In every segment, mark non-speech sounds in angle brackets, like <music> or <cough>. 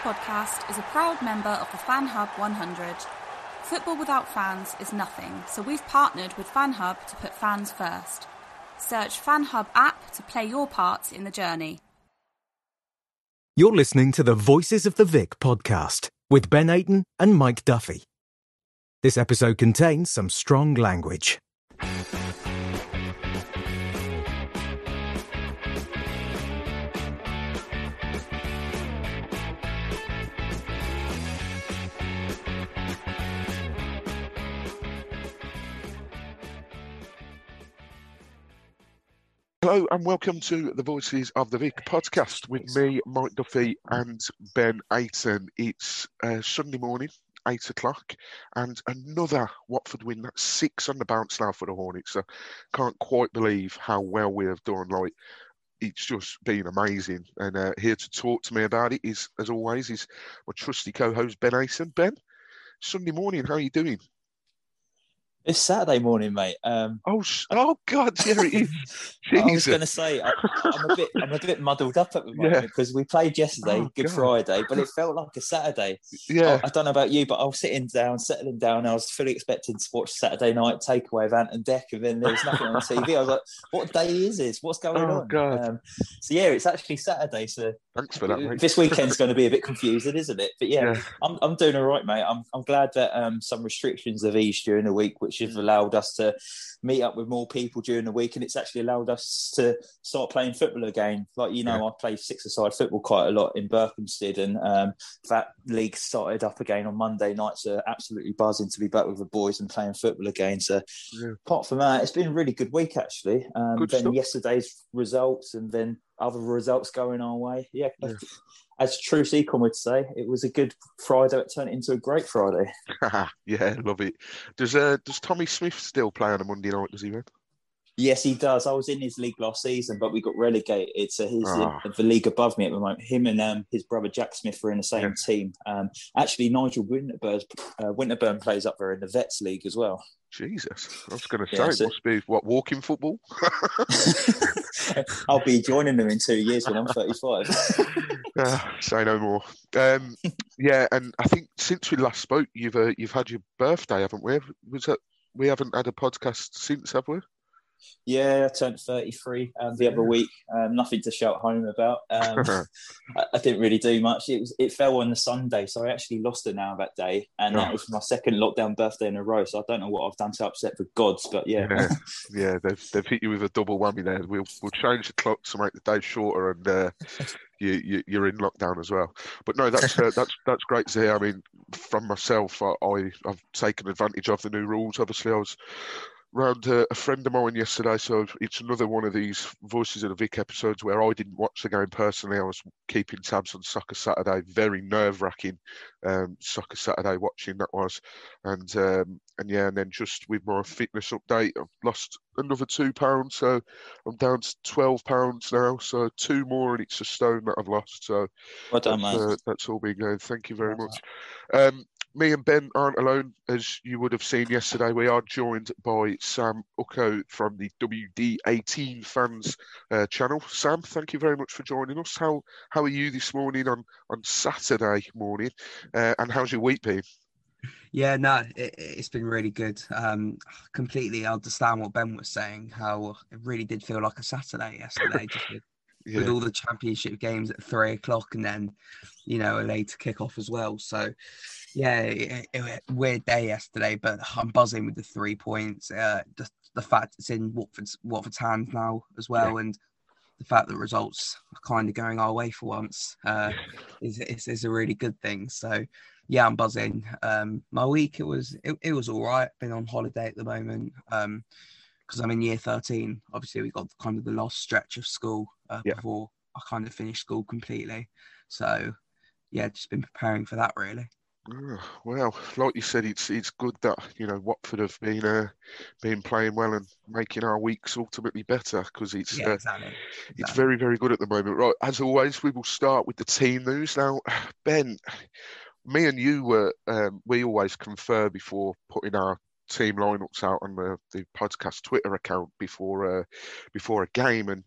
Podcast is a proud member of the Fan Hub 100. Football without fans is nothing, so we've partnered with Fan Hub to put fans first. Search Fan Hub app to play your part in the journey. You're listening to the Voices of the Vic podcast with Ben Aiton and Mike Duffy. This episode contains some strong language. Hello and welcome to the Voices of the Vic podcast with me, Mike Duffy, and Ben Aiton. It's uh, Sunday morning, eight o'clock, and another Watford win. That's six on the bounce now for the Hornets. So can't quite believe how well we have done. Like it's just been amazing. And uh, here to talk to me about it is, as always, is my trusty co-host Ben Aiton. Ben, Sunday morning, how are you doing? It's Saturday morning, mate. Um, oh, oh God, there it is. <laughs> I was going to say I, am a bit, I'm a bit muddled up at the moment yeah. because we played yesterday, oh, Good God. Friday, but it felt like a Saturday. Yeah, I, I, don't know about you, but I was sitting down, settling down. I was fully expecting to watch Saturday night takeaway of Ant and Dec, and then there was nothing on TV. I was like, "What day is this? What's going <laughs> oh, on?" God. Um, so yeah, it's actually Saturday. So thanks for that. Mate. This weekend's <laughs> going to be a bit confusing, isn't it? But yeah, yeah. I'm, I'm doing all right, mate. I'm, I'm glad that um, some restrictions have eased during the week, which have allowed us to meet up with more people during the week, and it's actually allowed us to start playing football again. Like you know, yeah. I play six-a-side football quite a lot in Berkhamsted, and um, that league started up again on Monday nights. So absolutely buzzing to be back with the boys and playing football again. So yeah. apart from that, it's been a really good week actually. Um, good then stuff. yesterday's results, and then other results going our way. Yeah. yeah. As Troost-Ekong would say, it was a good Friday. It turned into a great Friday. <laughs> yeah, love it. Does uh, does Tommy Smith still play on a Monday night? Does he, man? Yes, he does. I was in his league last season, but we got relegated. So he's oh. in the league above me at the moment. Him and um, his brother Jack Smith were in the same yeah. team. Um, actually, Nigel Winterburn, uh, Winterburn plays up there in the Vets League as well. Jesus, I was going to say, yeah, so... must be what walking football. <laughs> <laughs> I'll be joining them in two years when I'm 35. uh, <laughs> say no more. Um, yeah, and I think since we last spoke, you've uh, you've had your birthday, haven't we? Was that we haven't had a podcast since, have we? Yeah, I turned 33 um, the other week. Um, nothing to shout home about. Um, <laughs> I, I, didn't really do much. It was it fell on the Sunday, so I actually lost an hour that day, and oh. that was my second lockdown birthday in a row. So I don't know what I've done to upset the gods, but yeah, yeah, <laughs> yeah they've, they've hit you with a double whammy there. We'll we'll change the clock to make the day shorter, and uh, <laughs> you, you are in lockdown as well. But no, that's uh, that's that's great to hear. I mean, from myself, I, I I've taken advantage of the new rules. Obviously, I was round uh, a friend of mine yesterday. So it's another one of these Voices of the Vic episodes where I didn't watch the game personally. I was keeping tabs on Soccer Saturday. Very nerve wracking um, Soccer Saturday watching that was, and um, and yeah, and then just with my fitness update, I've lost another two pounds, so I'm down to twelve pounds now. So two more, and it's a stone that I've lost. So well done, that's, uh, that's all been going. Thank you very well much. Um, me and Ben aren't alone, as you would have seen yesterday. We are joined by Sam Ucko from the WD18 Fans uh, channel. Sam, thank you very much for joining us. How how are you this morning on on Saturday morning, uh, and how's your week been? Yeah, no, it, has been really good. Um, completely understand what Ben was saying. How it really did feel like a Saturday yesterday, just with, yeah. with all the championship games at three o'clock, and then you know a later kick off as well. So yeah, it, it, weird day yesterday, but I'm buzzing with the three points. Uh, the, the fact it's in Watford's Watford's hands now as well, yeah. and the fact that results are kind of going our way for once uh, is, is, is a really good thing. So yeah, I'm buzzing. Um, my week it was it, it was all right. Been on holiday at the moment. Um, because I'm in year 13. Obviously, we got kind of the last stretch of school uh, yeah. before I kind of finished school completely. So, yeah, just been preparing for that really. Well, like you said, it's it's good that you know Watford have been uh, been playing well and making our weeks ultimately better because it's yeah, exactly. Uh, exactly. it's very very good at the moment. Right, as always, we will start with the team news now. <sighs> Ben, me and you were um, we always confer before putting our team lineups out on the, the podcast Twitter account before uh, before a game and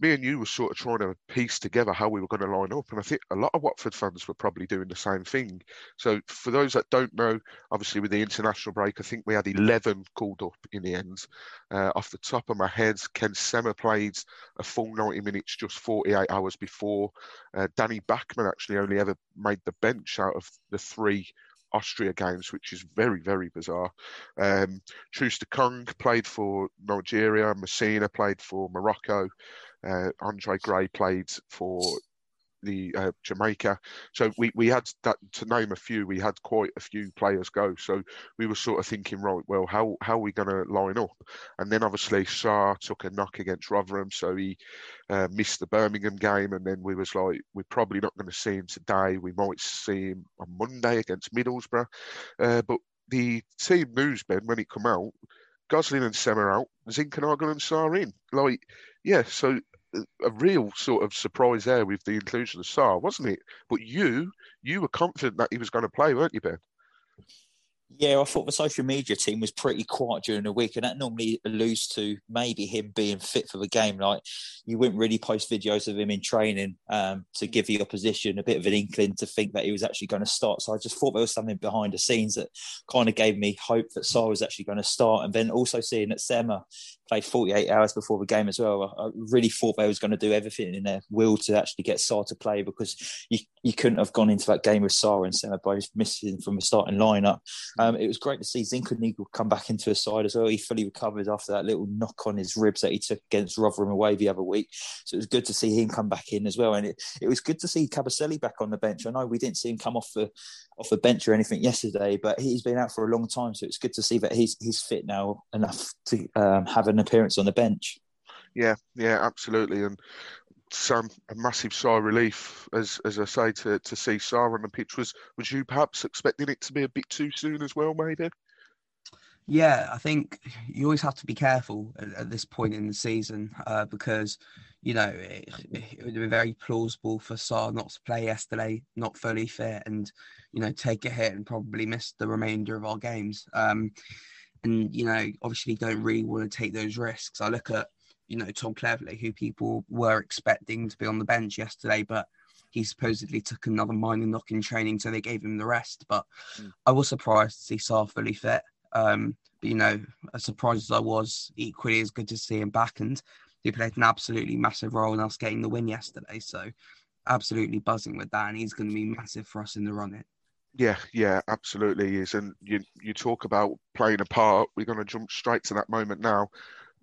me and you were sort of trying to piece together how we were going to line up. And I think a lot of Watford fans were probably doing the same thing. So for those that don't know, obviously with the international break, I think we had 11 called up in the end. Uh, off the top of my head, Ken Sema played a full 90 minutes just 48 hours before. Uh, Danny Bachmann actually only ever made the bench out of the three Austria games, which is very, very bizarre. Um, Troost-Ekong played for Nigeria, Masina played for Morocco, uh, Andre Gray played for the uh, Jamaica. So we, we had that to name a few. We had quite a few players go. So we were sort of thinking, right, well, how how are we going to line up? And then obviously Sarr took a knock against Rotherham, so he uh, missed the Birmingham game. And then we was like, we're probably not going to see him today. We might see him on Monday against Middlesbrough. Uh, but the team news, Ben, when it come out, Gosling and Sema out, Zinkernagel and Sarr in. Like, yeah, so a real sort of surprise there with the inclusion of Sarr, wasn't it? But you, you were confident that he was going to play, weren't you, Ben? Yeah, I thought the social media team was pretty quiet during the week, and that normally alludes to maybe him being fit for the game. Like you wouldn't really post videos of him in training um, to give the opposition a bit of an inkling to think that he was actually going to start. So I just thought there was something behind the scenes that kind of gave me hope that Sarr was actually going to start. And then also seeing that Sema played 48 hours before the game as well. I really thought they was going to do everything in their will to actually get Sarr to play because you, you couldn't have gone into that game with Sarr and Sema both missing from the starting lineup. Um, it was great to see Zinkernagel come back into a side as well. He fully recovered after that little knock on his ribs that he took against Rotherham away the other week. So it was good to see him come back in as well. And it, it was good to see Kabasele back on the bench. I know we didn't see him come off the off the bench or anything yesterday, but he's been out for a long time, so it's good to see that he's he's fit now enough to um, have an appearance on the bench. Yeah, yeah, absolutely, and some a massive sigh of relief, as as I say, to to see Sarr on the pitch. Was was you perhaps expecting it to be a bit too soon as well, maybe? Yeah, I think you always have to be careful at, at this point in the season uh, because you know, it, it, would be very plausible for Sarr not to play yesterday, not fully fit, and you know, take a hit and probably miss the remainder of our games. Um, and you know, obviously, don't really want to take those risks. I look at you know Tom Cleverley, who people were expecting to be on the bench yesterday, but he supposedly took another minor knock in training, so they gave him the rest. But mm. I was surprised to see Sarr fully fit. Um, but you know, as surprised as I was, equally as good to see him back. And he played an absolutely massive role in us getting the win yesterday. So absolutely buzzing with that, and he's going to be massive for us in the run. It. Yeah, yeah, absolutely is. And you you talk about playing a part. We're going to jump straight to that moment now.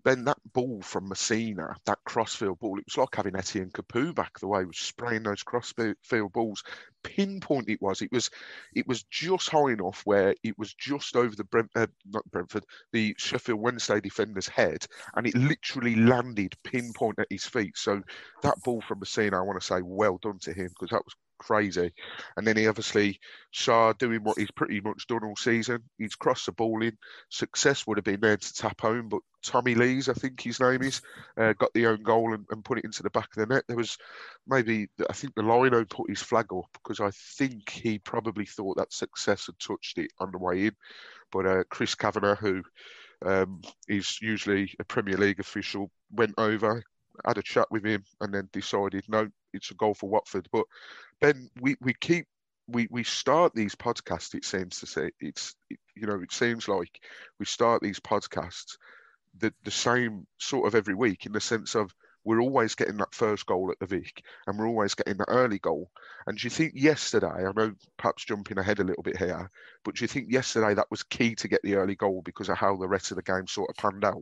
Ben, that ball from Masina, that crossfield ball, it was like having Etienne Capoue back the way was spraying those crossfield balls. Pinpoint it was. It was it was just high enough where it was just over the Brent, uh, not Brentford, the Sheffield Wednesday defender's head, and it literally landed pinpoint at his feet. So that ball from Masina, I want to say well done to him because that was crazy. And then he obviously Sarr doing what he's pretty much done all season. He's crossed the ball in. Success would have been there to tap home, but Tommy Lees, I think his name is, uh, got the own goal and, and, put it into the back of the net. There was maybe, I think the lino put his flag up because I think he probably thought that success had touched it on the way in. But uh, Chris Kavanagh, who um, is usually a Premier League official, went over, had a chat with him, and then decided, no, it's a goal for Watford. But Ben, we, we keep we, we start these podcasts. It seems to say it's it, you know it seems like we start these podcasts the the same sort of every week in the sense of we're always getting that first goal at the Vic and we're always getting that early goal. And do you think yesterday, I know perhaps jumping ahead a little bit here, but do you think yesterday that was key to get the early goal because of how the rest of the game sort of panned out?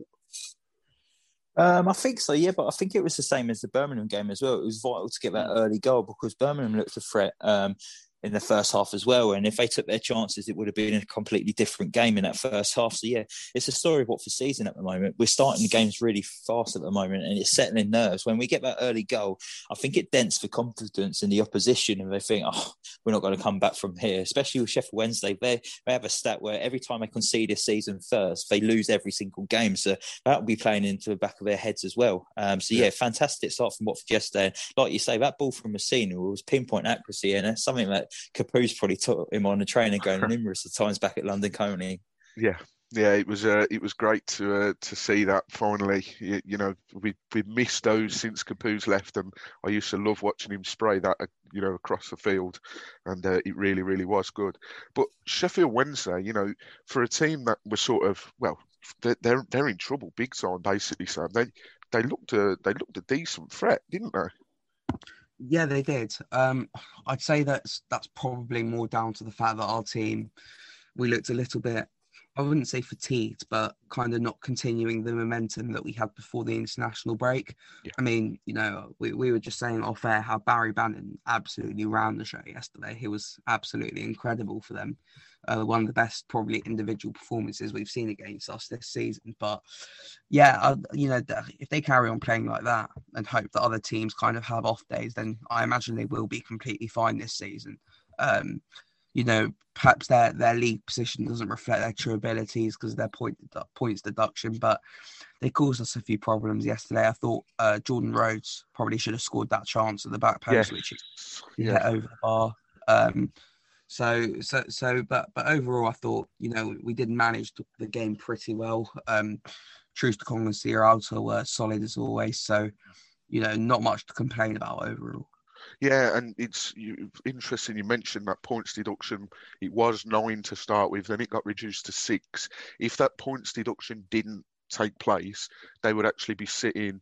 Um, I think so, yeah, but I think it was the same as the Birmingham game as well. It was vital to get that early goal because Birmingham looked a threat. Um, in the first half as well. And if they took their chances, it would have been a completely different game in that first half. So yeah, it's a story of Watford season at the moment. We're starting the games really fast at the moment, and it's settling nerves. When we get that early goal, I think it dents the confidence in the opposition, and they think, oh, we're not going to come back from here. Especially with Sheffield Wednesday, they they have a stat where every time they concede a season first, they lose every single game. So that will be playing into the back of their heads as well. Um, so yeah, yeah, fantastic start from Watford yesterday. Like you say, that ball from Masina was pinpoint accuracy, and it's something that Capoue's probably took him on the train and going <laughs> numerous of times back at London Colney. Yeah, yeah, it was uh, it was great to uh, to see that finally. You, you, know, we we missed those since Capoue's left, and I used to love watching him spray that uh, you know across the field, and uh, it really really was good. But Sheffield Wednesday, you know, for a team that was sort of well, they're they're, they're in trouble big time basically. So they they looked a they looked a decent threat, didn't they? Yeah, they did. Um, I'd say that's that's probably more down to the fact that our team we looked a little bit. I wouldn't say fatigued, but kind of not continuing the momentum that we had before the international break. Yeah. I mean, you know, we, we were just saying off air how Barry Bannan absolutely ran the show yesterday. He was absolutely incredible for them uh, one of the best probably individual performances we've seen against us this season. But yeah, I, you know, if they carry on playing like that and hope that other teams kind of have off days, then I imagine they will be completely fine this season. Um, you know, perhaps their their league position doesn't reflect their true abilities because of their point points deduction, but they caused us a few problems yesterday. I thought uh, Jordan Rhodes probably should have scored that chance at the back post, which he yeah. over the bar. Um, so, so, so, but, but overall, I thought you know we did manage the game pretty well. Um, Troost-Ekong and Sierralta were solid as always. So, you know, not much to complain about overall. Yeah, and it's you, interesting you mentioned that points deduction. It was nine to start with, then it got reduced to six. If that points deduction didn't take place, they would actually be sitting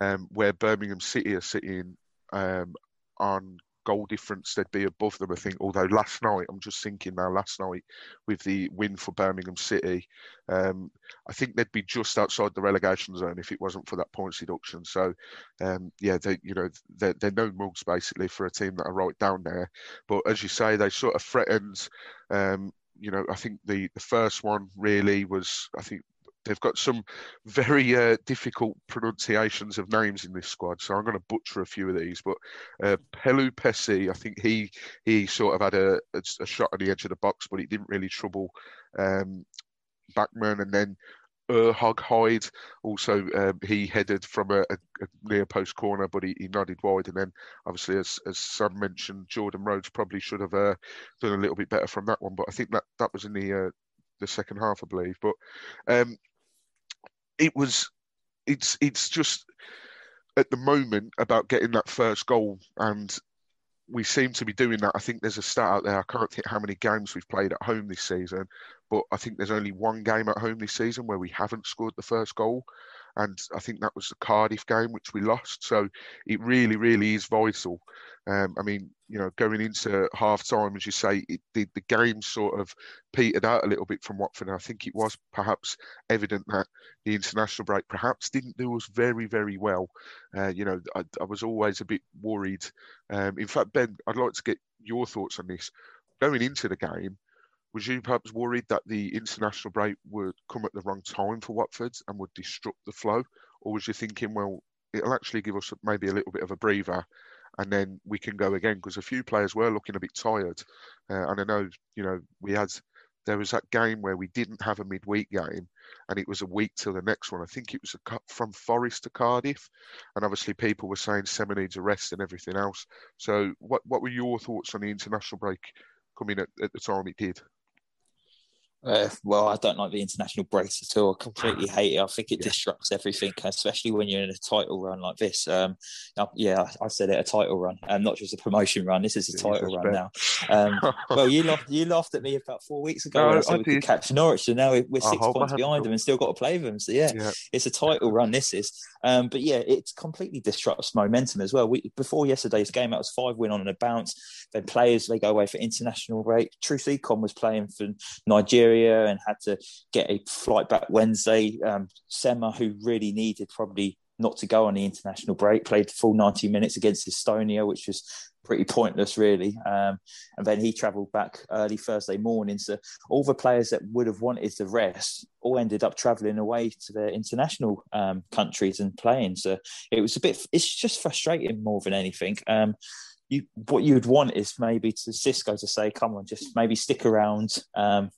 um, where Birmingham City are sitting um, on goal difference, they'd be above them, I think. Although last night, I'm just thinking now, last night with the win for Birmingham City, um, I think they'd be just outside the relegation zone if it wasn't for that points deduction. So, um, yeah, they, you know, they're, they're no mugs basically for a team that are right down there. But as you say, they sort of threatened. Um, you know, I think the, the first one really was, I think they've got some very uh, difficult pronunciations of names in this squad, so I'm going to butcher a few of these. But uh, Pelupessy, I think he he sort of had a, a, shot on the edge of the box, but he didn't really trouble um, Bachmann, and then. Urhoghide also um, he headed from a, a, a, near post corner, but he, he nodded wide. And then obviously, as as Sam mentioned, Jordan Rhodes probably should have uh, done a little bit better from that one. But I think that that was in the uh, the second half, I believe. But um, it was it's it's just at the moment about getting that first goal and we seem to be doing that. I think there's a stat out there. I can't think how many games we've played at home this season, but I think there's only one game at home this season where we haven't scored the first goal and I think that was the Cardiff game which we lost. So it really, really is vital. Um, I mean, you know, going into half time, as you say, it, the, the game sort of petered out a little bit from Watford. And I think it was perhaps evident that the international break perhaps didn't do us very, very well. Uh, you know, I, I, was always a bit worried. Um, in fact, Ben, I'd like to get your thoughts on this. Going into the game, was you perhaps worried that the international break would come at the wrong time for Watford and would disrupt the flow? Or was you thinking, well, it'll actually give us maybe a little bit of a breather and then we can go again? Because a few players were looking a bit tired. Uh, and I know, you know, we had, there was that game where we didn't have a midweek game and it was a week till the next one. I think it was a from Forest to Cardiff. And obviously people were saying Sema needs a rest and everything else. So what, what were your thoughts on the international break coming at, at the time it did? Uh, well, I don't like the international breaks at all. I completely hate it. I think it yeah. disrupts everything, especially when you're in a title run like this. Um, yeah, I said it a title run, and not just a promotion run. This is a title run now. Um, <laughs> well, you laughed, you laughed at me about four weeks ago no, when I said I we did. could catch Norwich, and now we're six points behind them and still got to play them. So yeah, yeah. it's a title run. This is, um, but yeah, it completely disrupts momentum as well. We, before yesterday's game, that was five win on a bounce. Then players they go away for international break. Troost-Ekong was playing for Nigeria and had to get a flight back Wednesday. Um, Sema, who really needed probably not to go on the international break. Played full 90 minutes against Estonia, which was pretty pointless, really. Um, and then he travelled back early Thursday morning. So all the players that would have wanted to rest all ended up travelling away to their international um, countries and playing. So it was a bit. It's just frustrating more than anything. Um, you, what you'd want is maybe to Xisco to say, "Come on, just maybe stick around. Um,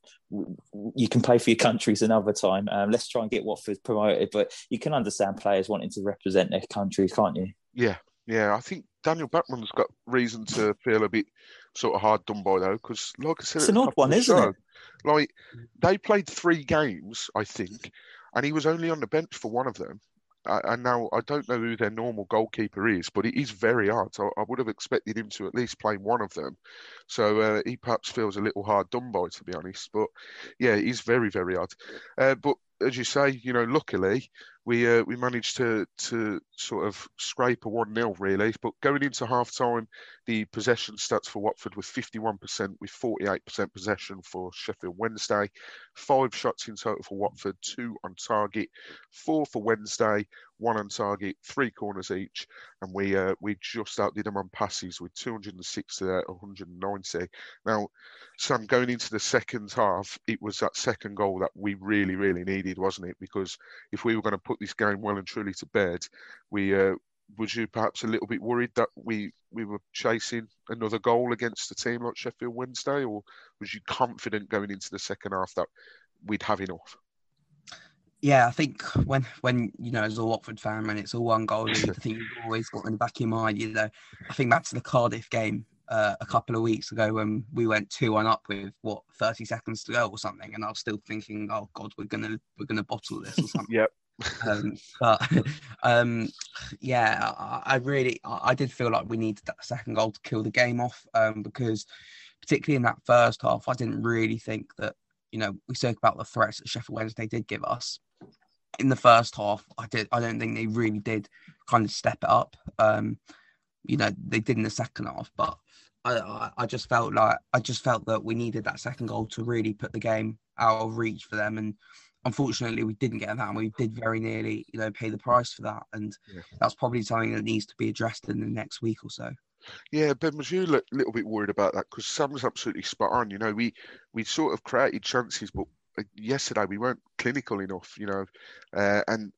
you can play for your countries another time. Um, let's try and get Watford promoted." But you can understand players wanting to represent their country, can't you? Yeah, yeah. I think Daniel Bachmann's got reason to feel a bit sort of hard done by though, because like I said, it's an odd one, isn't show, it? Like they played three games, I think, and he was only on the bench for one of them. Uh, and now I don't know who their normal goalkeeper is, but it is very hard. So I would have expected him to at least play one of them. So uh, he perhaps feels a little hard done by, to be honest. But yeah, he's very, very hard. Uh, but as you say, you know, luckily we uh, we managed to to sort of scrape a one 0 really. But going into half time, the possession stats for Watford were fifty one percent with forty eight percent possession for Sheffield Wednesday. Five shots in total for Watford, two on target, four for Wednesday, one on target, three corners each, and we uh, we just outdid them on passes with 206 to 190. Now, Sam, going into the second half, it was that second goal that we really, really needed, wasn't it? Because if we were going to put this game well and truly to bed, we uh, you perhaps a little bit worried that we we were chasing another goal against a team like Sheffield Wednesday, or was you confident going into the second half that we'd have enough? Yeah, I think when when you know as a Watford fan, when it's all one goal, I think you've always got in the back of your mind. You know, I think back to the Cardiff game uh, a couple of weeks ago when we went two one up with what thirty seconds to go or something, and I was still thinking, oh God, we're gonna we're gonna bottle this or something. yep. um, but <laughs> um, yeah, I, I really I, I, did feel like we needed that second goal to kill the game off um, because particularly in that first half, I didn't really think that you know we spoke about the threats that Sheffield Wednesday did give us in the first half, I did. I don't think they really did kind of step it up. Um, you know, they did in the second half, but I, I, I just felt like I just felt that we needed that second goal to really put the game out of reach for them. And unfortunately, we didn't get that, and we did very nearly, you know, pay the price for that. And yeah. that's probably something that needs to be addressed in the next week or so. Yeah, Ben, was you a little bit worried about that? Because Sam's absolutely spot on. You know, we we sort of created chances, but yesterday we weren't clinical enough, you know, uh, and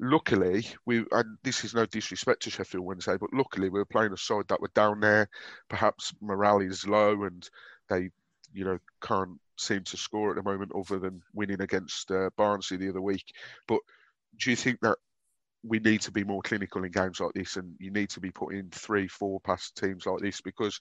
luckily we and this is no disrespect to Sheffield Wednesday, but luckily we were playing a side that were down there. Perhaps morale is low and they, you know, can't seem to score at the moment other than winning against uh, Barnsley the other week. But do you think that we need to be more clinical in games like this, and you need to be putting three, four past teams like this because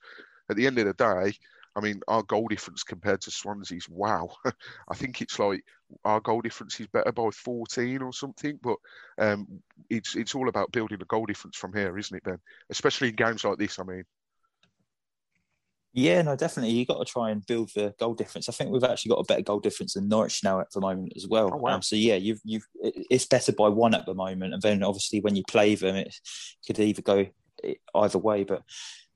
at the end of the day, I mean, our goal difference compared to Swansea's, wow. <laughs> I think it's like our goal difference is better by 14 or something. But um, it's it's all about building a goal difference from here, isn't it, Ben? Especially in games like this, I mean. Yeah, no, definitely. You've got to try and build the goal difference. I think we've actually got a better goal difference than Norwich now at the moment as well. Oh, wow. um, so yeah, you've you've it's better by one at the moment, and then obviously when you play them, it could either go either way. But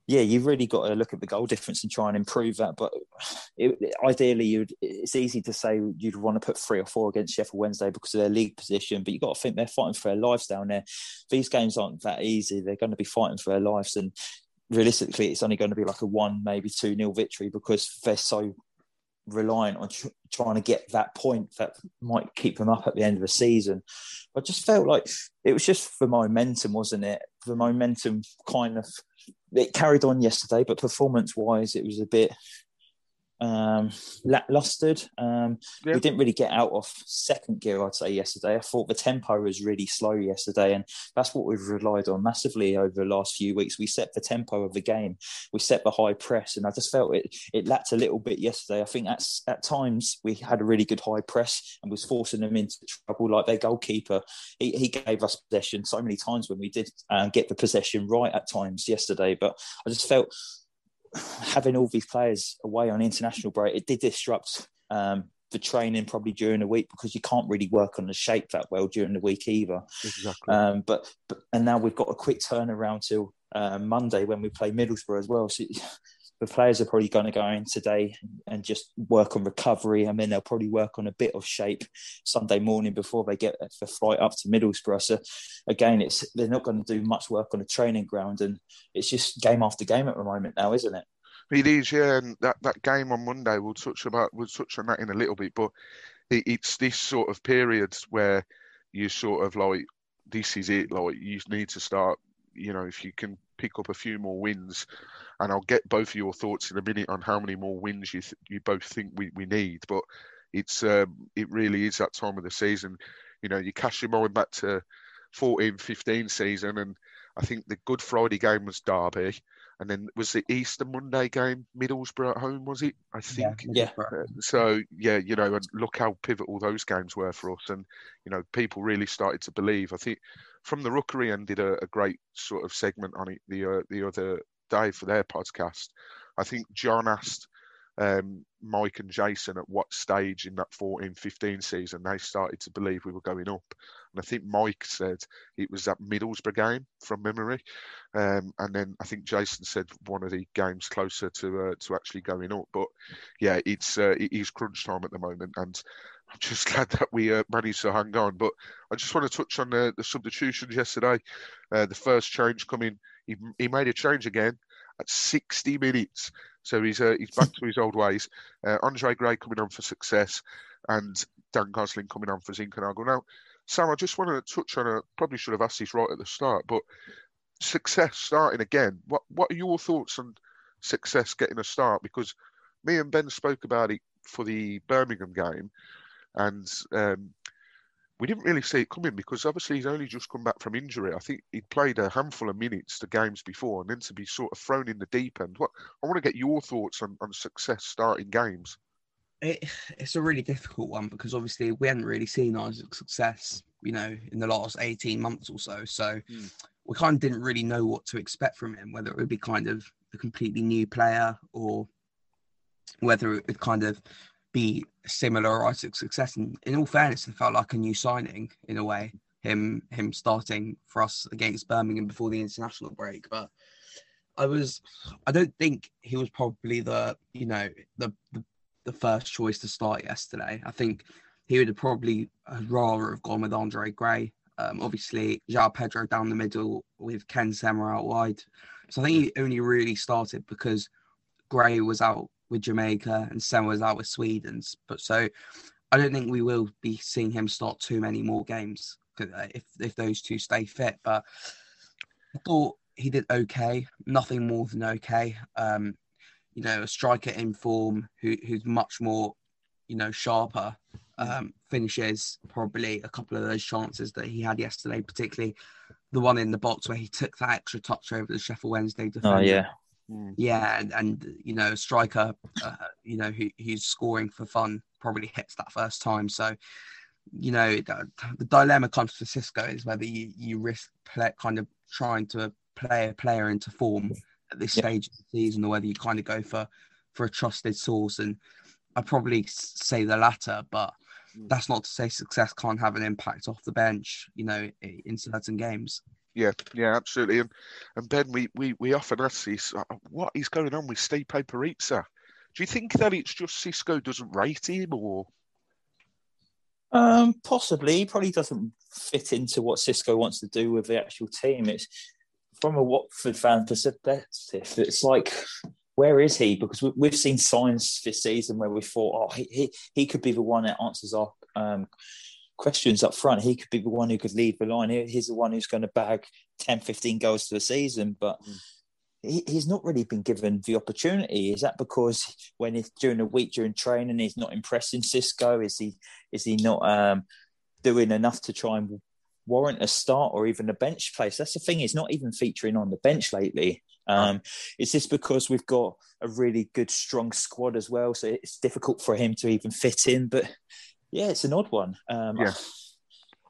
yeah, you've really got to look at the goal difference and try and improve that. But it, ideally, you'd, it's easy to say you'd want to put three or four against Sheffield Wednesday because of their league position. But you've got to think they're fighting for their lives down there. These games aren't that easy. They're going to be fighting for their lives. And realistically, it's only going to be like a one, maybe two nil victory because they're so reliant on tr- trying to get that point that might keep them up at the end of the season. I just felt like it was just the momentum, wasn't it? The momentum kind of it carried on yesterday, but performance wise, it was a bit um, lacklustered. Um, yeah. We didn't really get out of second gear, I'd say, yesterday. I thought the tempo was really slow yesterday, and that's what we've relied on massively over the last few weeks. We set the tempo of the game, we set the high press, and I just felt it it lacked a little bit yesterday. I think at, at times we had a really good high press and was forcing them into trouble. Like their goalkeeper, he, he gave us possession so many times when we did uh, get the possession right at times yesterday, but I just felt having all these players away on international break, it did disrupt um, the training probably during the week because you can't really work on the shape that well during the week either. Exactly. Um, but, but and now we've got a quick turnaround till uh, Monday when we play Middlesbrough as well. So the players are probably going to go in today and just work on recovery. I mean, they'll probably work on a bit of shape Sunday morning before they get the flight up to Middlesbrough. So again, it's they're not going to do much work on a training ground, and it's just game after game at the moment now, isn't it? It is, yeah, and that, that game on Monday we'll touch about we'll touch on that in a little bit, but it, it's this sort of period where you sort of like this is it, like you need to start. You know, if you can pick up a few more wins, and I'll get both of your thoughts in a minute on how many more wins you th- you both think we, we need. But it's um, it really is that time of the season. You know, you cast your mind back to 14, 15 season, and I think the Good Friday game was Derby, and then was the Easter Monday game Middlesbrough at home, was it? I think. Yeah. Uh, so yeah, you know, and look how pivotal those games were for us, and you know, people really started to believe. I think from the Rookery End did a, a great sort of segment on it the uh, the other day for their podcast. I think John asked um, Mike and Jason at what stage in that 14 15 season they started to believe we were going up. And I think Mike said it was that Middlesbrough game from memory. Um, and then I think Jason said one of the games closer to uh, to actually going up. But yeah, it's uh, it is crunch time at the moment. And I'm just <laughs> glad that we uh, managed to hang on. But I just want to touch on the, the substitutions yesterday. Uh, the first change coming, he, he made a change again at 60 minutes. So he's uh, he's back to his old ways. Uh, Andre Gray coming on for success, and Dan Gosling coming on for Zinkernagel. Now, Sam, I just want to touch on a. Probably should have asked this right at the start, but success starting again. What what are your thoughts on success getting a start? Because me and Ben spoke about it for the Birmingham game, and um, we didn't really see it coming because obviously he's only just come back from injury. I think he'd played a handful of minutes the games before, and then to be sort of thrown in the deep end. What I want to get your thoughts on, on success starting games. It, it's a really difficult one because obviously we hadn't really seen Isaac Success, you know, in the last eighteen months or so. So mm. we kind of didn't really know what to expect from him, whether it would be kind of a completely new player or whether it would kind of be similar Isaac Success. And in all fairness, it felt like a new signing in a way. Him him starting for us against Birmingham before the international break, but I was I don't think he was probably the you know the the, the first choice to start yesterday. I think he would have probably rather have gone with Andre Gray. Um, obviously, João Pedro down the middle with Ken Sema out wide. So I think he only really started because Gray was out with Jamaica and Sam was out with Sweden. But so I don't think we will be seeing him start too many more games uh, if if those two stay fit. But I thought he did okay, nothing more than okay. Um, you know, a striker in form who who's much more, you know, sharper. Um, finishes probably a couple of those chances that he had yesterday, particularly the one in the box where he took that extra touch over the Sheffield Wednesday defender. Oh yeah, Mm. Yeah, and, and you know, striker, uh, you know, who, who's scoring for fun probably hits that first time. So, you know, the, the dilemma comes for Xisco is whether you, you risk play, kind of trying to play a player into form at this yeah. stage of the season, or whether you kind of go for for a trusted source. And I'd probably say the latter, but mm. that's not to say success can't have an impact off the bench, you know, in certain games. Yeah, yeah, absolutely. And and Ben, we, we, we often ask this: uh, what is going on with Stipe Perica? Do you think that it's just Xisco doesn't rate him, or? Um, possibly. He probably doesn't fit into what Xisco wants to do with the actual team. It's from a Watford fan perspective. It's like, where is he? Because we, have seen signs this season where we thought, oh, he, he, he could be the one that answers our um, questions up front. He could be the one who could lead the line. He's the one who's going to bag 10, 15 goals to the season. But mm. he, he's not really been given the opportunity. Is that because when he's during the week during training, he's not impressing Xisco? Is he is he not um, doing enough to try and warrant a start or even a bench place? That's the thing. He's not even featuring on the bench lately. Um, is this because we've got a really good, strong squad as well? So it's difficult for him to even fit in. But yeah, it's an odd one. Um, yeah.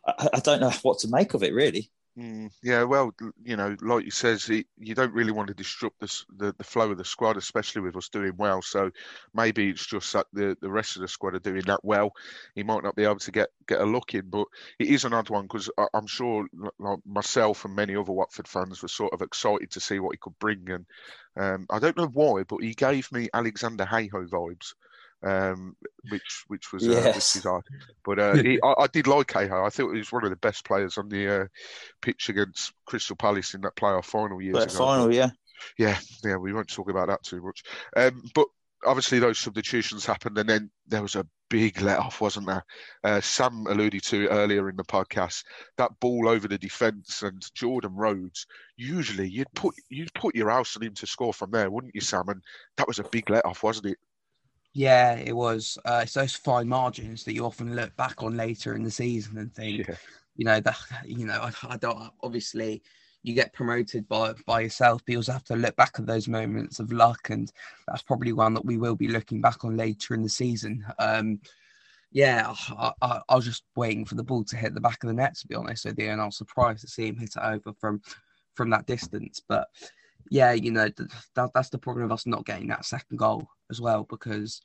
I, I, don't know what to make of it really. Mm, yeah, well, you know, like you says, it, you don't really want to disrupt the, the, the flow of the squad, especially with us doing well. So maybe it's just that the, the rest of the squad are doing that well. He might not be able to get, get a look in, but it is an odd one because I'm sure like myself and many other Watford fans were sort of excited to see what he could bring. And um, I don't know why, but he gave me Alexander Hayhoe vibes um, which which was uh, which is. But uh, he, I, I, did like Cahill. I thought he was one of the best players on the uh, pitch against Crystal Palace in that playoff final years ago. Final, yeah, yeah, yeah. We won't talk about that too much. Um, but obviously those substitutions happened, and then there was a big let off, wasn't there? Uh, Sam alluded to earlier in the podcast that ball over the defence and Jordan Rhodes. Usually, you'd put you'd put your house on him to score from there, wouldn't you, Sam? And that was a big let off, wasn't it? Yeah, it was. Uh, it's those fine margins that you often look back on later in the season and think, yeah. you know, that you know, I, I, don't. Obviously, you get promoted by by yourself, but you also have to look back at those moments of luck, and that's probably one that we will be looking back on later in the season. Um, yeah, I, I, I, was just waiting for the ball to hit the back of the net, to be honest with you, and I was surprised to see him hit it over from from that distance. But yeah, you know, that, that's the problem of us not getting that second goal as well because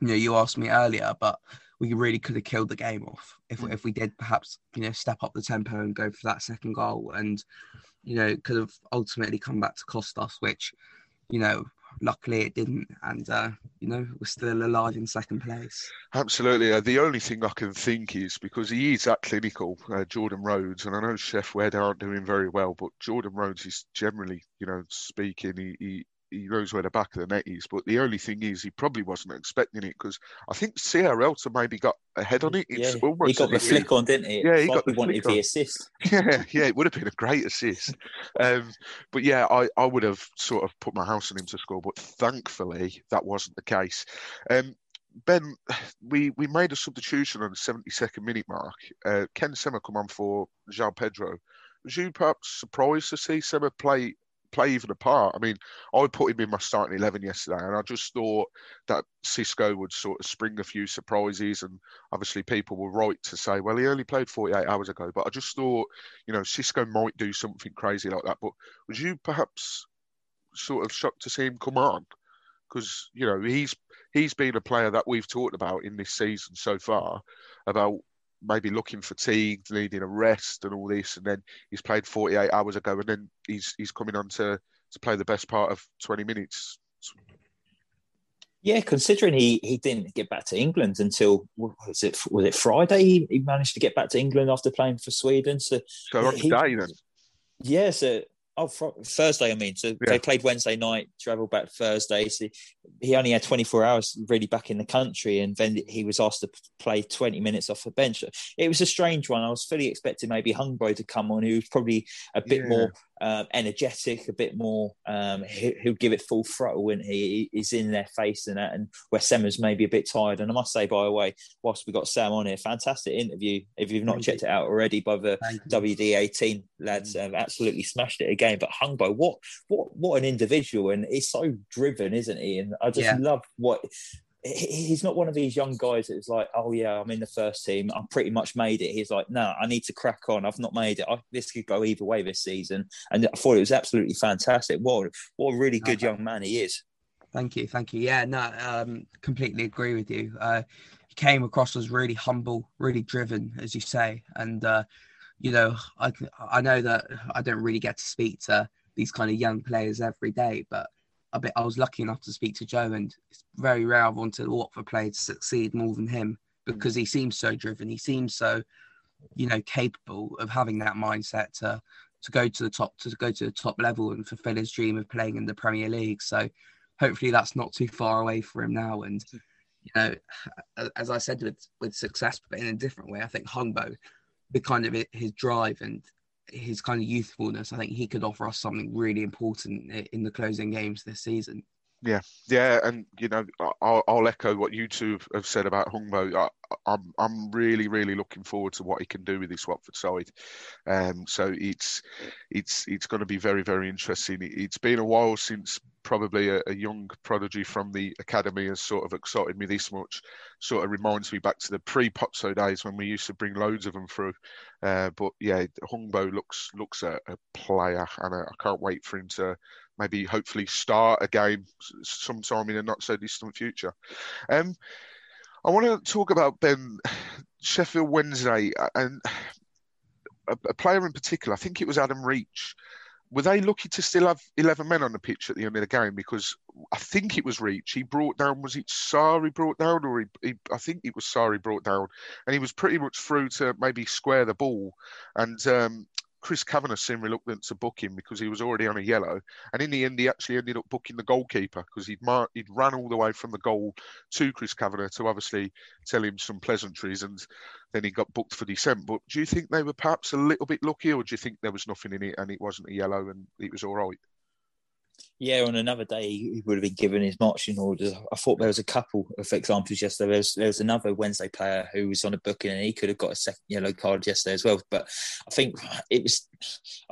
you know you asked me earlier, but we really could have killed the game off if mm. if we did perhaps you know step up the tempo and go for that second goal, and you know could have ultimately come back to cost us, which you know luckily it didn't, and uh, you know we're still alive in second place. Absolutely. Uh, the only thing I can think is because he is that clinical, uh, Jordan Rhodes, and I know Sheff Wed aren't doing very well, but Jordan Rhodes is generally, you know, speaking, he, he he knows where the back of the net is. But the only thing is, he probably wasn't expecting it because I think Sierralta maybe got ahead on it. It's yeah, he got the flick on, didn't he? Yeah, he got the wanted the assist. <laughs> Yeah, yeah, it would have been a great assist. um, but yeah, I, I would have sort of put my house on him to score, but thankfully that wasn't the case. Um, Ben, we, we made a substitution on the 72nd minute mark. Uh, Ken Sema come on for João Pedro. Was you perhaps surprised to see Sema play play even a part. I mean, I put him in my starting 11 yesterday, and I just thought that Xisco would sort of spring a few surprises. And obviously, people were right to say, well, he only played 48 hours ago. But I just thought, you know, Xisco might do something crazy like that. But was you perhaps sort of shocked to see him come on? Because, you know, he's he's been a player that we've talked about in this season so far about maybe looking fatigued, needing a rest, and all this, and then he's played 48 hours ago, and then he's he's coming on to to play the best part of 20 minutes. Yeah, considering he, he didn't get back to England until was it was it Friday? He, he managed to get back to England after playing for Sweden. So, so on he, day then. Yeah, so Oh, Thursday, I mean. So yeah. they played Wednesday night, travelled back Thursday. So he only had 24 hours really back in the country, and then he was asked to play 20 minutes off the bench. It was a strange one. I was fully expecting maybe Hungbo to come on, who was probably a bit yeah. more um, energetic, a bit more. Um, he, will give it full throttle when he is in their face and that. And where Sema's maybe a bit tired. And I must say, by the way, whilst we got Sam on here, fantastic interview. If you've not Thank checked you. it out already, by the WD18 lads, have absolutely smashed it again. But Hungbo, what what what an individual, and he's so driven, isn't he? And I just yeah. love what he's not one of these young guys that's like, oh yeah, I'm in the first team. I'm pretty much made it. He's like, no, I need to crack on. I've not made it. I, this could go either way this season. And I thought it was absolutely fantastic. What what a really good young man he is. Thank you, thank you. Yeah, no, um, completely agree with you. Uh, he came across as really humble, really driven, as you say, and uh, you know, I I know that I don't really get to speak to these kind of young players every day, but a bit. I was lucky enough to speak to Joe, and it's very rare I've wanted a Watford player to succeed more than him because he seems so driven. He seems so, you know, capable of having that mindset to to go to the top to go to the top level and fulfill his dream of playing in the Premier League. So hopefully that's not too far away for him now. And you know, as I said with with success, but in a different way, I think Hungbo, the kind of his drive and his kind of youthfulness, I think he could offer us something really important in the closing games this season. Yeah, yeah, and you know, I'll, I'll echo what you two have said about Hungbo. I, I'm I'm really really looking forward to what he can do with this Watford side. Um, so it's it's it's going to be very very interesting. It's been a while since probably a, a, young prodigy from the academy has sort of excited me this much. Sort of reminds me back to the pre-Pozzo days when we used to bring loads of them through. Uh, but yeah, Hungbo looks looks a, a player, and I can't wait for him to maybe hopefully start a game sometime in a not so distant future. Um, I want to talk about Ben Sheffield Wednesday and a, a, player in particular. I think it was Adam Reach. Were they lucky to still have eleven men on the pitch at the end of the game? Because I think it was Reach. He brought down. Was it Sarri brought down, or he, he, I think it was Sarri brought down, and he was pretty much through to maybe square the ball. And um, Chris Kavanagh seemed reluctant to book him because he was already on a yellow, and in the end, he actually ended up booking the goalkeeper because he'd mar- he'd run all the way from the goal to Chris Kavanagh to obviously tell him some pleasantries, and then he got booked for dissent. But do you think they were perhaps a little bit lucky, or do you think there was nothing in it and it wasn't a yellow and it was all right? Yeah, on another day he would have been given his marching orders. I thought there was a couple of examples yesterday. There was, there was another Wednesday player who was on a booking and he could have got a second yellow card yesterday as well. But I think it was,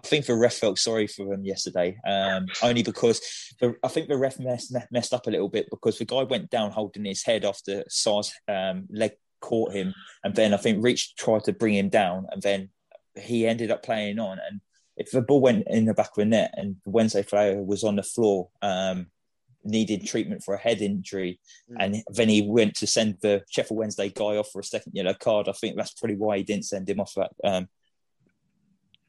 I think the ref felt sorry for him yesterday, um, only because the, I think the ref messed, messed up a little bit because the guy went down holding his head after Sarr's um, leg caught him, and then I think Reach tried to bring him down, and then he ended up playing on and if the ball went in the back of the net and Wednesday Flower was on the floor, um, needed treatment for a head injury, mm. and then he went to send the Sheffield Wednesday guy off for a second yellow card. I think that's probably why he didn't send him off. That. Um,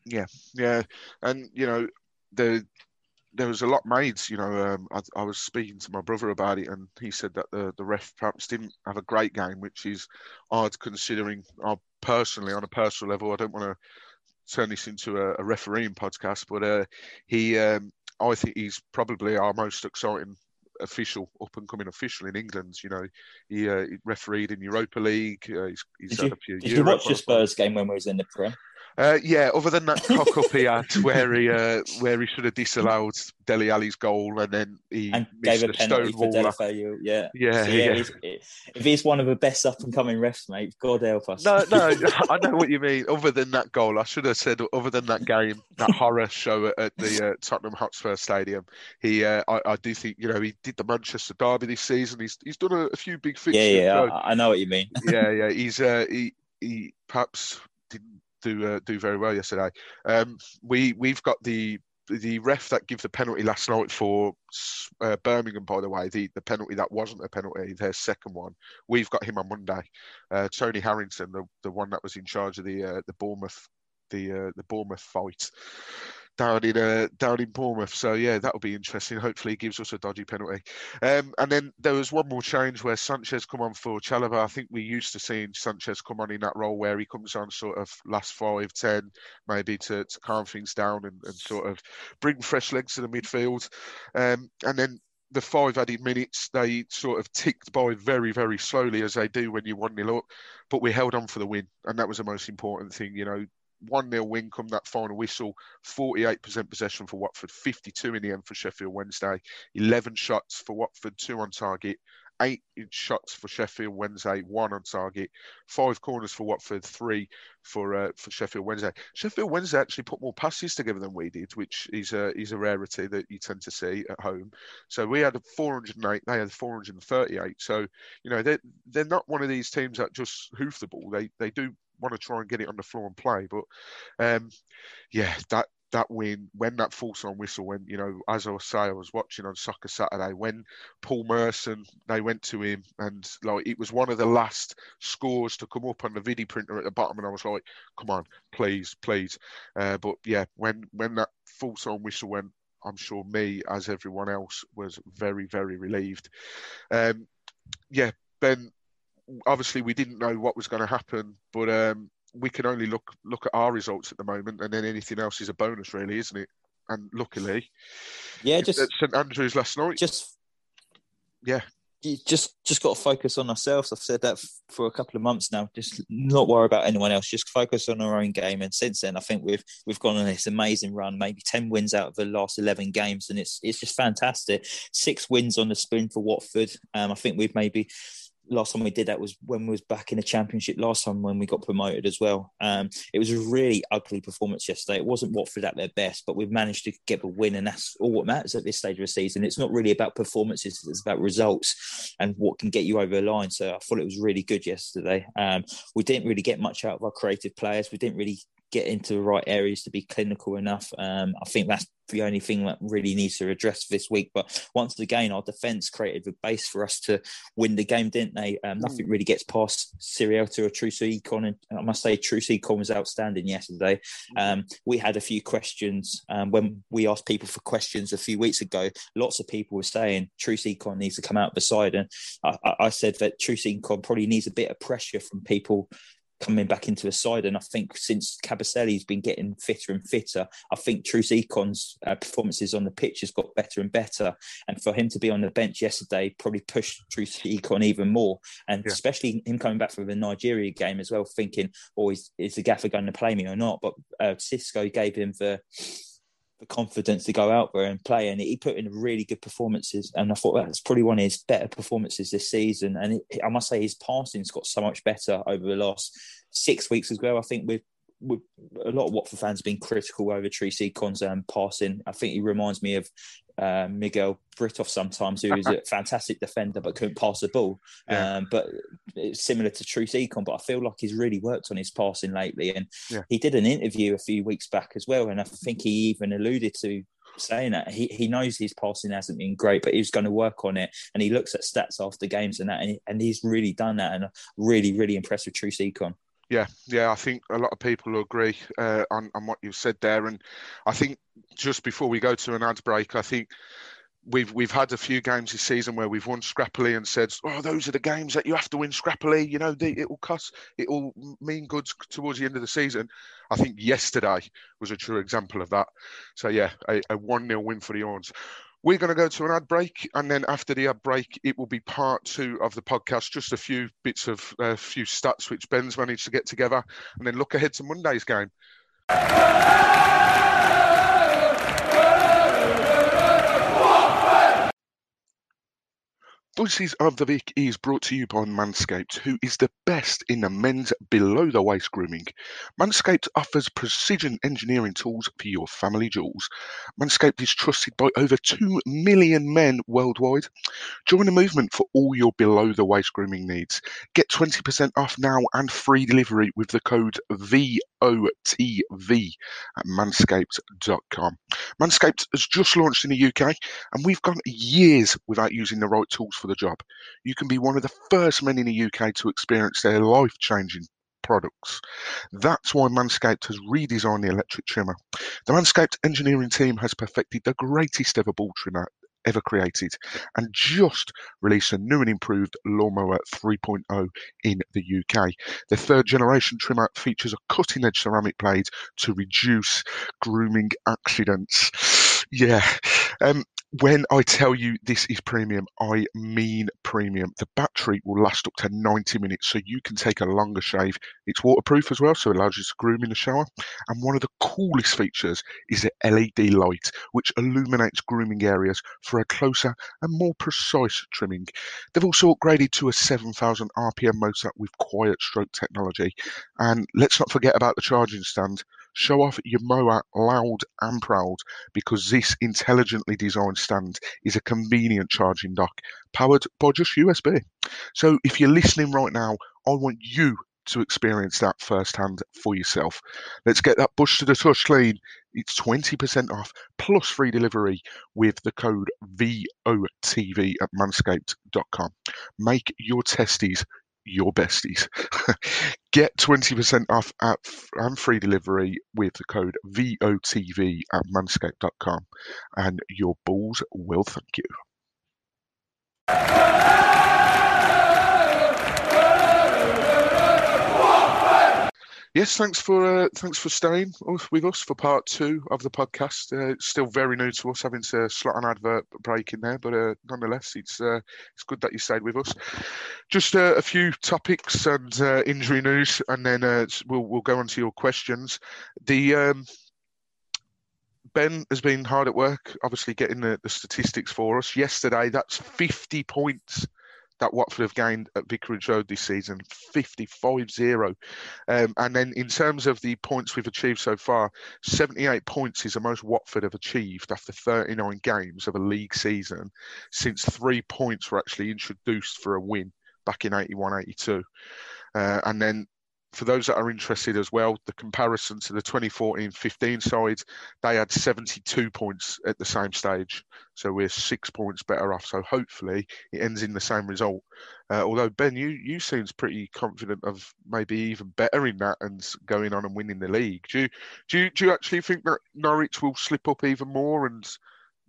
yeah, yeah, and you know the there was a lot made. You know, um, I, I, was speaking to my brother about it, and he said that the, the ref perhaps didn't have a great game, which is odd considering. I personally, on a personal level, I don't want to turn this into a, a refereeing podcast, but uh, he, um, I think he's probably our most exciting official, up and coming official in England. You know, he, uh, he refereed in Europa League. Uh, he's, he's did you, did you watch the Spurs game when we was in the Prem? Uh, yeah, other than that cock up he had, <laughs> where he uh, where he should have disallowed Dele Alli's goal, and then he and gave a penalty for Deulofeu. Yeah, yeah, so, yeah. yeah. if he's one of the best up and coming refs, mate, God help us. No, no, <laughs> <laughs> I know what you mean. Other than that goal, I should have said. Other than that game, that horror show at, at the uh, Tottenham Hotspur Stadium, he, uh, I, I, do think you know he did the Manchester Derby this season. He's he's done a, a few big fixtures. Yeah, yeah, I, I, know what you mean. yeah, yeah, he's uh, he he perhaps do uh, do very well yesterday. Um, we we've got the the ref that gave the penalty last night for uh, Birmingham, by the way, the, the penalty that wasn't a penalty, their second one, we've got him on Monday. Uh, Tony Harrington, the, the one that was in charge of the uh, the Bournemouth the uh, the Bournemouth fight down in uh, down in Bournemouth. So yeah, that'll be interesting. Hopefully, he gives us a dodgy penalty. Um, and then there was one more change where Sanchez come on for Chalobah. I think we used to seeing Sanchez come on in that role where he comes on sort of last five, ten, maybe to, to calm things down and, and sort of bring fresh legs to the midfield. Um, and then the five added minutes, they sort of ticked by very, very slowly as they do when you 1 nil up. But we held on for the win, and that was the most important thing. You know, 1 0 win come that final whistle. 48% possession for Watford, 52 in the end for Sheffield Wednesday. 11 shots for Watford, two on target. Eight shots for Sheffield Wednesday, one on target. Five corners for Watford, three for uh, for Sheffield Wednesday. Sheffield Wednesday actually put more passes together than we did, which is a is a rarity that you tend to see at home. So we had 408, they had 438. So you know they're they're not one of these teams that just hoof the ball. They they do want to try and get it on the floor and play. But um, yeah, that that win when that false on whistle when you know as I was saying I was watching on Soccer Saturday when Paul Merson they went to him and like it was one of the last scores to come up on the video printer at the bottom and I was like come on please please uh, but yeah when when that false on whistle went I'm sure me as everyone else was very very relieved um, yeah Ben obviously we didn't know what was going to happen, but um, we can only look look at our results at the moment, and then anything else is a bonus, really, isn't it? And luckily, yeah, just at St Andrews last night, just yeah. you just just got to focus on ourselves. I've said that for a couple of months now. Just not worry about anyone else. Just focus on our own game. And since then, I think we've we've gone on this amazing run. Maybe ten wins out of the last eleven games, and it's it's just fantastic. Six wins on the spin for Watford. Um, I think we've maybe last time we did that was when we was back in the championship last time when we got promoted as well. Um, it was a really ugly performance yesterday. It wasn't Watford at their best, but we've managed to get a win, and that's all what matters at this stage of the season. It's not really about performances; it's about results and what can get you over the line. So I thought it was really good yesterday. Um, we didn't really get much out of our creative players. We didn't really get into the right areas to be clinical enough. Um, I think that's the only thing that really needs to address this week. But once again, our defence created the base for us to win the game, didn't they? Um, nothing really gets past Sierralta or Troost-Ekong, and I must say Troost-Ekong was outstanding yesterday. Um, we had a few questions um, when we asked people for questions a few weeks ago. Lots of people were saying Troost-Ekong needs to come out the side, and I, I said that Troost-Ekong probably needs a bit of pressure from people coming back into the side. And I think since Kabasele's been getting fitter and fitter, I think Troost-Ekong's uh, performances on the pitch has got better and better. And for him to be on the bench yesterday probably pushed Troost-Ekong even more. And yeah. especially him coming back from the Nigeria game as well, thinking, oh, is, is the gaffer going to play me or not? But uh, Xisco gave him the the confidence to go out there and play. And he put in really good performances. And I thought that's probably one of his better performances this season. And it, I must say, his passing's got so much better over the last six weeks as well. I think with a lot of Watford fans being critical over Troost-Ekong's um, passing. I think he reminds me of uh, Miguel Britos sometimes, who is a <laughs> fantastic defender but couldn't pass the ball. Yeah. Um, but it's similar to Troost-Ekong, but I feel like he's really worked on his passing lately. And yeah. he did an interview a few weeks back as well, and I think he even alluded to saying that he, he knows his passing hasn't been great, but he's going to work on it. And he looks at stats after games and that, and, he, and he's really done that. And really, really impressed with Troost-Ekong. Yeah, yeah, I think a lot of people agree uh, on, on what you've said there. And I think just before we go to an ad break, I think we've we've had a few games this season where we've won scrappily and said, "Oh, those are the games that you have to win scrappily." You know, it will cost, it will mean goods towards the end of the season. I think yesterday was a true example of that. So yeah, a one 0 win for the Horns. We're going to go to an ad break, and then after the ad break, it will be part two of the podcast. Just a few bits of a uh, few stats which Ben's managed to get together, and then look ahead to Monday's game. Voices of the Vic is brought to you by Manscaped, who is the best in the men's below the waist grooming. Manscaped offers precision engineering tools for your family jewels. Manscaped is trusted by over 2 million men worldwide. Join the movement for all your below the waist grooming needs. Get 20% off now and free delivery with the code VOTV at manscaped.com. Manscaped has just launched in the UK and we've gone years without using the right tools for the job. You can be one of the first men in the UK to experience their life changing products. That's why Manscaped has redesigned the electric trimmer. The Manscaped engineering team has perfected the greatest ever ball trimmer ever created and just released a new and improved Lawnmower 3.0 in the UK. The third generation trimmer features a cutting edge ceramic blade to reduce grooming accidents. Yeah. Um, when I tell you this is premium, I mean premium. The battery will last up to 90 minutes, so you can take a longer shave. It's waterproof as well, so it allows you to groom in the shower. And one of the coolest features is the LED light, which illuminates grooming areas for a closer and more precise trimming. They've also upgraded to a 7,000 RPM motor with quiet stroke technology. And let's not forget about the charging stand. Show off your mower loud and proud because this intelligently designed stand is a convenient charging dock powered by just USB. So if you're listening right now, I want you to experience that firsthand for yourself. Let's get that bush to the touch clean. It's 20% off plus free delivery with the code VOTV at manscaped.com. Make your testes your besties. <laughs> Get 20% off at, and free delivery with the code VOTV at manscaped.com, and your balls will thank you. Yes, thanks for uh, thanks for staying with us for part two of the podcast. Uh, still very new to us having to slot an advert break in there, but uh, nonetheless, it's uh, it's good that you stayed with us. Just uh, a few topics and uh, injury news, and then we'll we'll go on to your questions. The um, Ben has been hard at work, obviously getting the, the statistics for us. Yesterday, that's 50 points that Watford have gained at Vicarage Road this season 55 0. Um, and then in terms of the points we've achieved so far, 78 points is the most Watford have achieved after 39 games of a league season since three points were actually introduced for a win back in 81 82. Uh, and then for those that are interested as well, the comparison to the 2014-15 side, they had 72 points at the same stage, so we're six points better off. So hopefully it ends in the same result. Uh, although Ben, you you seems pretty confident of maybe even better in that and going on and winning the league. Do you do you, do you actually think that Norwich will slip up even more and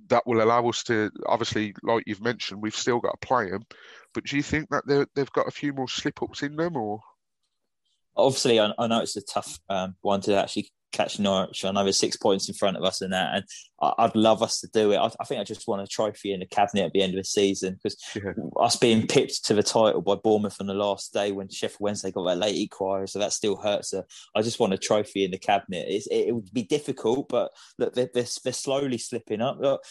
that will allow us to obviously, like you've mentioned, we've still got to play them. But do you think that they've got a few more slip ups in them, or? Obviously, I, I, know it's a tough um, one to actually catch Norwich. I know there's six points in front of us and that, and I, would love us to do it. I, I, think I just want a trophy in the cabinet at the end of the season because yeah. us being pipped to the title by Bournemouth on the last day when Sheffield Wednesday got that late equaliser, so that still hurts. So I just want a trophy in the cabinet. It, it, would be difficult, but look, they're, they're, they're slowly slipping up. Look,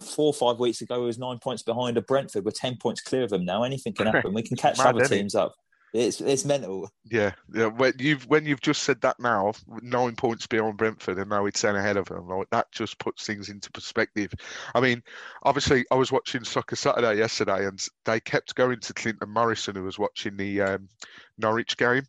four or five weeks ago, it was nine points behind a Brentford. We're ten points clear of them now. Anything can <laughs> happen. We can catch Mad, other teams up. It's it's mental. Yeah, yeah. When you've when you've just said that now, nine points beyond Brentford, and now it's ten ahead of them. Like that just puts things into perspective. I mean, obviously, I was watching Soccer Saturday yesterday, and they kept going to Clinton Morrison, who was watching the um, Norwich game,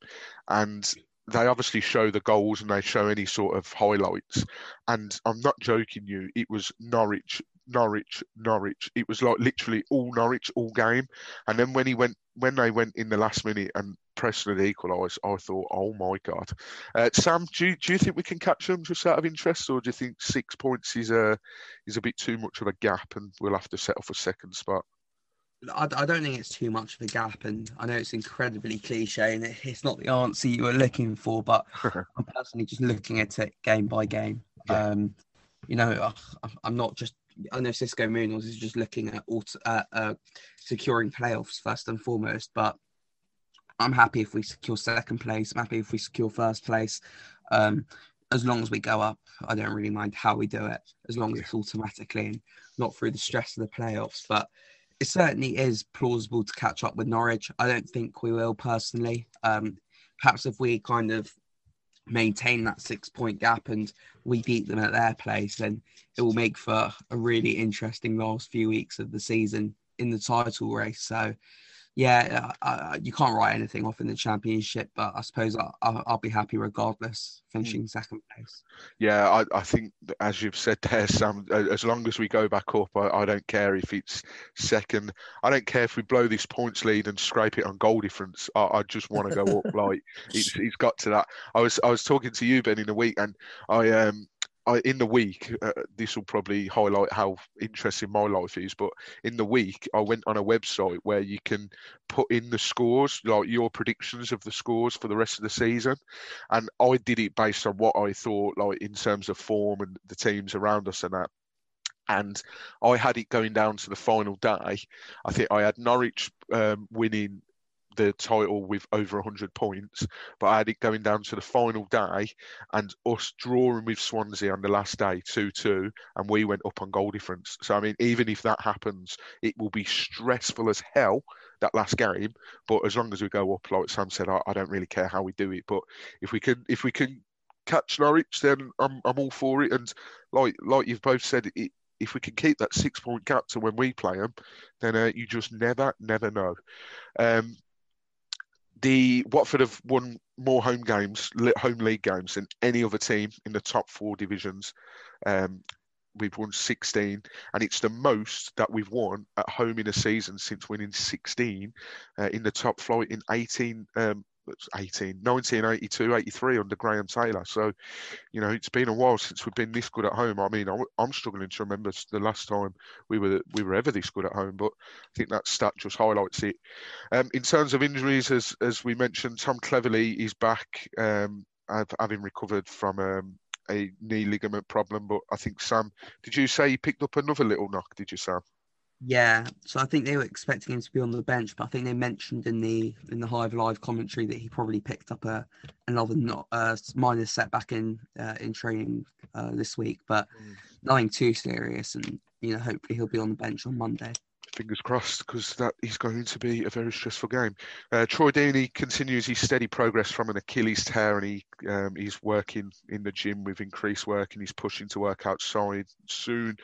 and they obviously show the goals and they show any sort of highlights. And I'm not joking you, it was Norwich Norwich, Norwich. It was like literally all Norwich all game. And then when he went, when they went in the last minute and Preston had equalised, I thought, oh my god. Uh, Sam, do you, do you think we can catch them just out of interest, or do you think six points is a is a bit too much of a gap and we'll have to settle for second spot? I, I don't think it's too much of a gap, and I know it's incredibly cliche and it's not the answer you were looking for, but <laughs> I'm personally just looking at it game by game. Yeah. Um, you know, I'm not just I know Xisco Munoz is just looking at auto, uh, uh, securing playoffs first and foremost, but I'm happy if we secure second place. I'm happy if we secure first place. Um, as long as we go up, I don't really mind how we do it, as long as it's automatically and not through the stress of the playoffs. But it certainly is plausible to catch up with Norwich. I don't think we will personally. Um, perhaps if we kind of maintain that six point gap and we beat them at their place, then it will make for a really interesting last few weeks of the season in the title race. So, yeah, uh, you can't write anything off in the championship, but I suppose I'll, I'll be happy regardless, finishing mm. second place. Yeah, I, I, think as you've said there, Sam, as long as we go back up, I, I, don't care if it's second. I don't care if we blow this points lead and scrape it on goal difference. I, I just want to go up. <laughs> Like it's, it's got to that. I was I was talking to you Ben in a week, and I um I, in the week, uh, this will probably highlight how interesting my life is. But in the week, I went on a website where you can put in the scores, like your predictions of the scores for the rest of the season, and I did it based on what I thought, like in terms of form and the teams around us and that. And I had it going down to the final day. I think I had Norwich um, winning the title with over 100 points, but I had it going down to the final day and us drawing with Swansea on the last day 2 2, and we went up on goal difference. So, I mean, even if that happens, it will be stressful as hell that last game. But as long as we go up, like Sam said, I, I don't really care how we do it. But if we can, if we can catch Norwich, then I'm, I'm all for it. And like like you've both said, it, if we can keep that six point gap to when we play them, then uh, you just never, never know. Um, the Watford have won more home games, home league games than any other team in the top four divisions. Um, we've won 16, and it's the most that we've won at home in a season since winning 16 uh, in the top flight in 18 um, 18, 1982, 83 under Graham Taylor. So, you know, it's been a while since we've been this good at home. I mean, I'm struggling to remember the last time we were we were ever this good at home, but I think that stat just highlights it. Um, in terms of injuries, as as we mentioned, Tom Cleverley is back. Um, having recovered from um, a knee ligament problem. But I think Sam, did you say he picked up another little knock? Did you, Sam? Yeah, so I think they were expecting him to be on the bench, but I think they mentioned in the in the Hive Live commentary that he probably picked up a another not uh, minor setback in uh, in training uh, this week, but mm. nothing too serious, and you know hopefully he'll be on the bench on Monday fingers crossed because that is going to be a very stressful game. Uh, Troy Deeney continues his steady progress from an Achilles tear, and he um, he's working in the gym with increased work, and he's pushing to work outside soon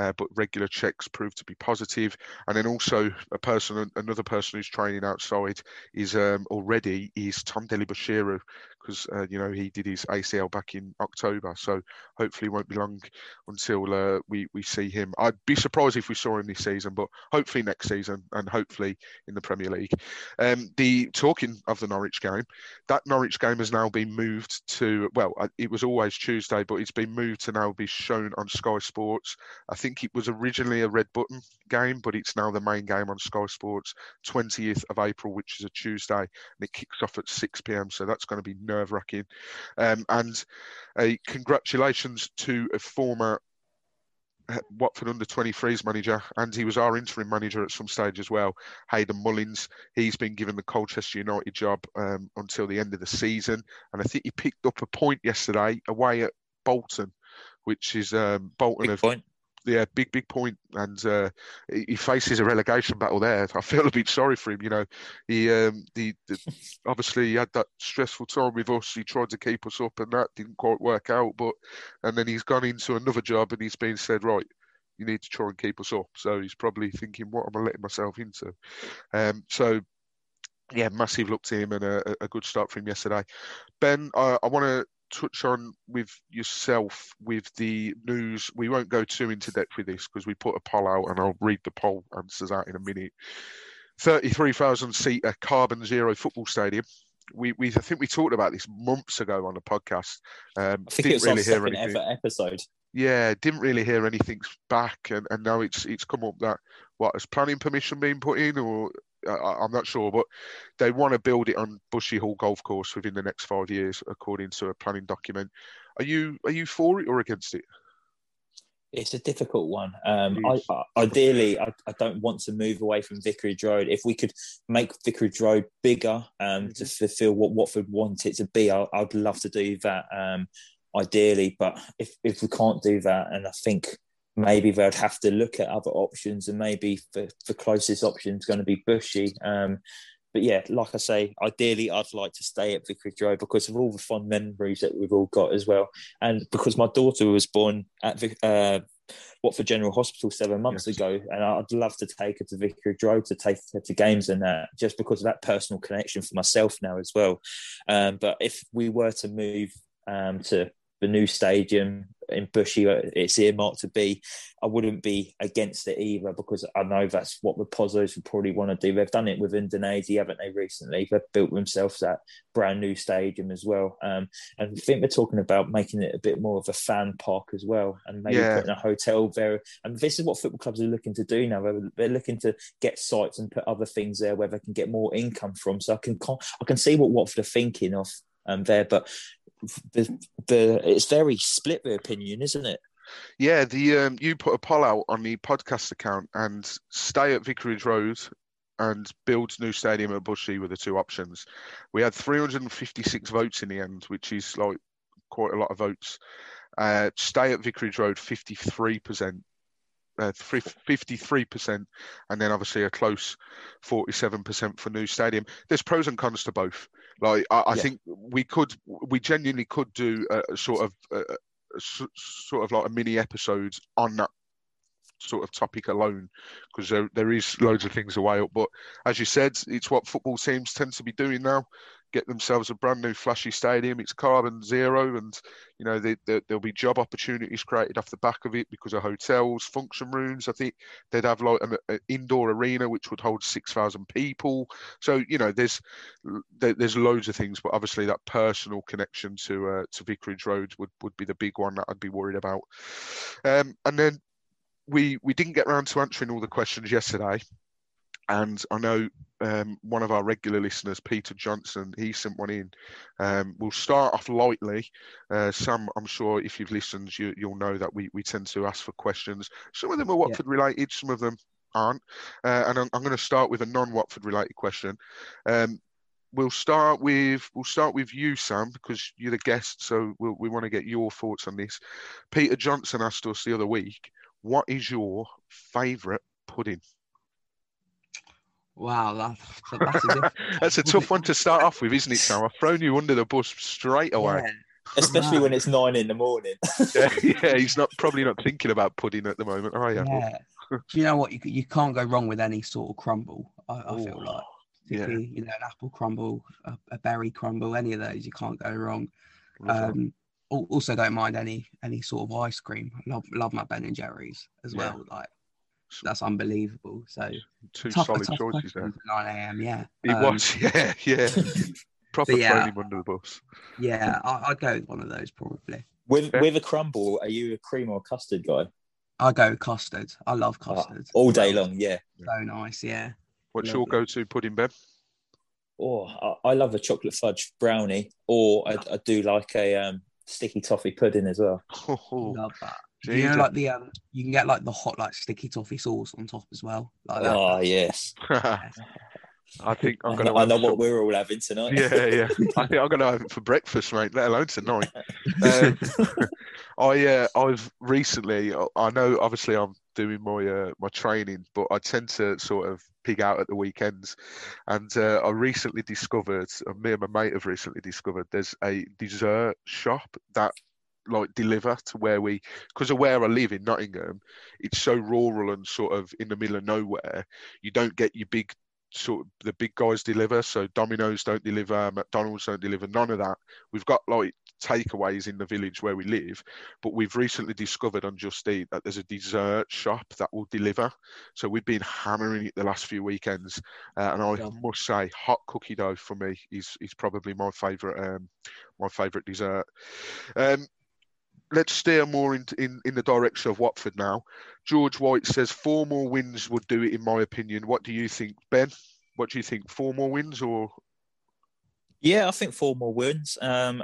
uh, but regular checks proved to be positive. And then also a person, another person who's training outside is um, already is Tom Dele-Bashiru because uh, you know he did his ACL back in October, so hopefully it won't be long until uh, we we see him. I'd be surprised if we saw him this season, but hopefully next season and hopefully in the Premier League. Um, the talking of the Norwich game, that Norwich game has now been moved to well, uh, it was always Tuesday, but it's been moved to now be shown on Sky Sports. I think it was originally a red button game, but it's now the main game on Sky Sports, 20th of April, which is a Tuesday, and it kicks off at 6 p.m. So that's going to be nerve wracking. Um, and a congratulations to a former uh, Watford under 23s manager, and he was our interim manager at some stage as well. Hayden Mullins, he's been given the Colchester United job um, until the end of the season, and I think he picked up a point yesterday away at Bolton, which is um, Bolton Big point yeah, big big point, and uh, he faces a relegation battle there. I feel a bit sorry for him. You know, he um, the, the, obviously he had that stressful time with us. He tried to keep us up, and that didn't quite work out. But and then he's gone into another job, and he's been said, right, you need to try and keep us up. So he's probably thinking, what am I letting myself into? Um, so yeah, massive look to him and a, a good start for him yesterday. Ben, I, I want to touch on with yourself with the news. We won't go too into depth with this because we put a poll out and I'll read the poll answers out in a minute. 33,000 seater carbon zero football stadium. We, we I think we talked about this months ago on the podcast. Um, I think didn't really hear anything. episode. Yeah, didn't really hear anything back, and, and now it's it's come up that what has planning permission been put in, or I, am not sure, but they want to build it on Bushy Hall Golf Course within the next five years, according to a planning document. Are you are you for it or against it? It's a difficult one. Um, I, I, ideally, I, I, don't want to move away from Vicarage Road. If we could make Vicarage Road bigger um, mm-hmm. to fulfil what Watford want it to be, I, would love to do that. Um, ideally, but if if we can't do that, and I think maybe they'd have to look at other options, and maybe the, the closest option is going to be Bushy. Um, but yeah, like I say, ideally I'd like to stay at Vicarage Road because of all the fond memories that we've all got as well, and because my daughter was born at uh, Watford General Hospital seven months yes. ago, and I'd love to take her to Vicarage Road to take her to games and that, just because of that personal connection for myself now as well. Um, but if we were to move um, to the new stadium in Bushy, uh, it's earmarked to be. I wouldn't be against it either because I know that's what the Pozzos would probably want to do. They've done it with Udinese, haven't they, recently? They've built themselves that brand new stadium as well. Um, and I think they're talking about making it a bit more of a fan park as well and maybe yeah. putting a hotel there. And this is what football clubs are looking to do now. They're, they're looking to get sites and put other things there where they can get more income from. So I can I can see what Watford are thinking of um, there. But the, the it's very split the opinion, isn't it? Yeah, the um, you put a poll out on the podcast account and stay at Vicarage Road and build new stadium at Bushy were the two options. We had 356 votes in the end, which is like quite a lot of votes. Uh, stay at Vicarage Road, 53%. Uh, 53%, and then obviously a close 47% for new stadium. There's pros and cons to both. Like I, I yeah. think we could, we genuinely could do a, sort of, a, a, sort of like a mini episode on that sort of topic alone because there there is loads of things away up. But as you said, it's what football teams tend to be doing now get themselves a brand new flashy stadium. It's carbon zero, and you know they, they, there'll be job opportunities created off the back of it because of hotels, function rooms. I think they'd have like an, an indoor arena which would hold six thousand people. So you know there's there, there's loads of things, but obviously that personal connection to uh, to Vicarage Road would would be the big one that I'd be worried about. Um, and then we we didn't get around to answering all the questions yesterday, and I know um, one of our regular listeners, Peter Johnson, he sent one in. Um, we'll start off lightly. Uh, Sam, I'm sure if you've listened, you, will know that we, we tend to ask for questions. Some of them are Watford yeah. related, some of them aren't. Uh, and I'm, I'm going to start with a non-Watford related question. Um, we'll start with we'll start with you, Sam, because you're the guest, so we'll, we want to get your thoughts on this. Peter Johnson asked us the other week, "What is your favourite pudding?" Wow, that's, <laughs> that's a, that's a tough one to start off with, isn't it, Sam? I've thrown you under the bus straight away. Yeah. Especially when it's nine in the morning. <laughs> yeah, yeah, he's not probably not thinking about pudding at the moment, are you? Yeah. Do you know what? You you can't go wrong with any sort of crumble. I, I feel like, yeah. you know, an apple crumble, a, a, berry crumble, any of those, you can't go wrong. Um, also, don't mind any any sort of ice cream. Love love my Ben and Jerry's as yeah. well. Like that's unbelievable. So two tough, solid choices there. Nine a.m. Yeah, he um, was. <laughs> Yeah, yeah. <laughs> Proper yeah, throwing him under the bus. Yeah, I, would go with one of those probably. With yeah. with a crumble, are you a cream or custard guy? I go custard. I love ah, custard. Oh, all day long, yeah. So nice, yeah. What's Lovely. your go-to pudding, Ben? Oh, I, I, love a chocolate fudge brownie, or I, I do like a um, sticky toffee pudding as well. <laughs> Love that. You know, like the um, you can get like the hot like sticky toffee sauce on top as well. Like that. Oh yes. <laughs> I think I'm gonna. I know, what we're all having tonight. Yeah, yeah. <laughs> I think I'm gonna have it for breakfast, mate. Let alone tonight. <laughs> um, I uh, I've recently. I know, obviously, I'm doing my uh, my training, but I tend to sort of pig out at the weekends. And uh, I recently discovered, me and my mate have recently discovered, there's a dessert shop that like deliver to where we because of where I live in Nottingham, it's so rural and sort of in the middle of nowhere. You don't get your big sort of the big guys deliver. So Domino's don't deliver, McDonald's don't deliver, none of that. We've got like takeaways in the village where we live, but we've recently discovered on Just Eat that there's a dessert shop that will deliver. So we've been hammering it the last few weekends, uh, and I yeah. must say, hot cookie dough for me is is probably my favourite um, my favourite dessert. Um, let's steer more in, in, in the direction of Watford now. George White says four more wins would do it, in my opinion. What do you think, Ben? What do you think? Four more wins or? Yeah, I think four more wins. Um,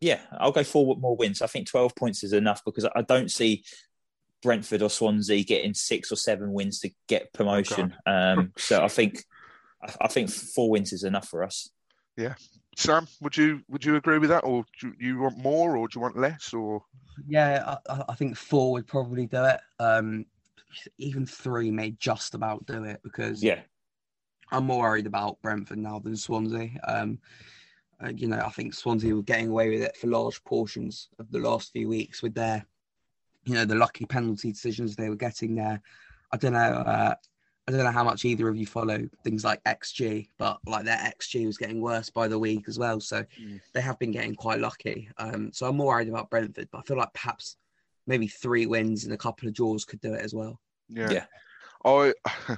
yeah, I'll go four more wins. I think 12 points is enough because I don't see Brentford or Swansea getting six or seven wins to get promotion. Okay. Um, so I think I think four wins is enough for us. Yeah, Sam, would you would you agree with that, or do you want more, or do you want less, or? Yeah, I, I think four would probably do it. Um, even three may just about do it because yeah, I'm more worried about Brentford now than Swansea. Um, uh, you know, I think Swansea were getting away with it for large portions of the last few weeks with their, you know, the lucky penalty decisions they were getting there. I don't know. Uh, I don't know how much either of you follow things like XG, but like their XG was getting worse by the week as well. So mm. they have been getting quite lucky. Um, so I'm more worried about Brentford, but I feel like perhaps maybe three wins and a couple of draws could do it as well. Yeah. yeah. I <laughs>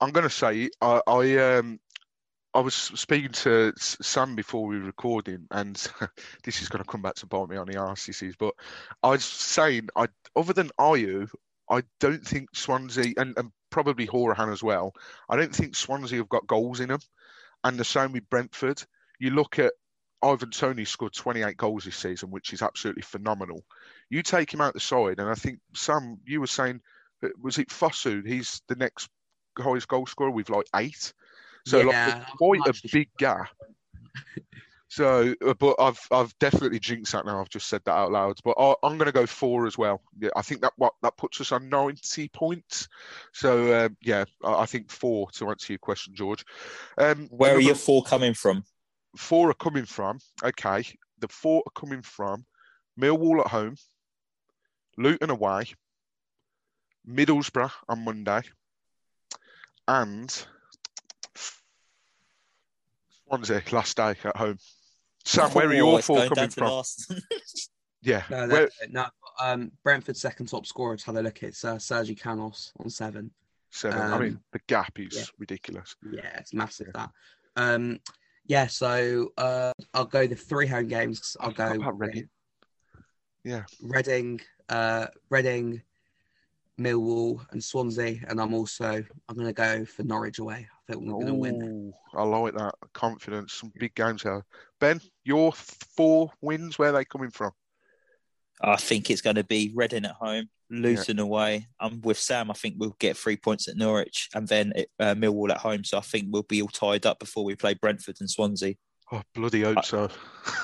I'm gonna say I, I um I was speaking to Sam before we were recording, and <laughs> this is going to come back to bite me on the arse, but I was saying, I other than Ayew, I don't think Swansea and, and probably Hourihane as well. I don't think Swansea have got goals in them, and the same with Brentford. You look at Ivan Toney scored 28 goals this season, which is absolutely phenomenal. You take him out the side, and I think Sam, you were saying, uh, was it Fosu? He's the next highest goal scorer with like eight. So yeah, like, quite a big gap. <laughs> So, uh, but I've I've definitely jinxed that now. I've just said that out loud. But I, am going to go four as well. Yeah, I think that what that puts us on 90 points. So um, yeah, I, I, think four to answer your question, George. Um, Where are your four coming from? Four are coming from. Okay, the four are coming from Millwall at home, Luton away, Middlesbrough on Monday, and Swansea last day at home. Sam, where are your four coming from? <laughs> yeah, no, where... no um, Brentford second top scorer. To have a look, it's uh, Sergi Canos on seven. Seven. Um, I mean, the gap is yeah. ridiculous. Yeah, it's massive. Yeah. That. Um, yeah. So uh, I'll go the three home games. I'll go Reading. Yeah. Reading, uh, Reading, Millwall, and Swansea, and I'm also I'm going to go for Norwich away. I think we're going to win. I like that confidence. Some big games here. Ben, your four wins. Where are they coming from? I think it's going to be Reading at home, Luton yeah. away. I'm with Sam. I think we'll get three points at Norwich and then uh, Millwall at home. So I think we'll be all tied up before we play Brentford and Swansea. Oh, bloody hope so. <laughs>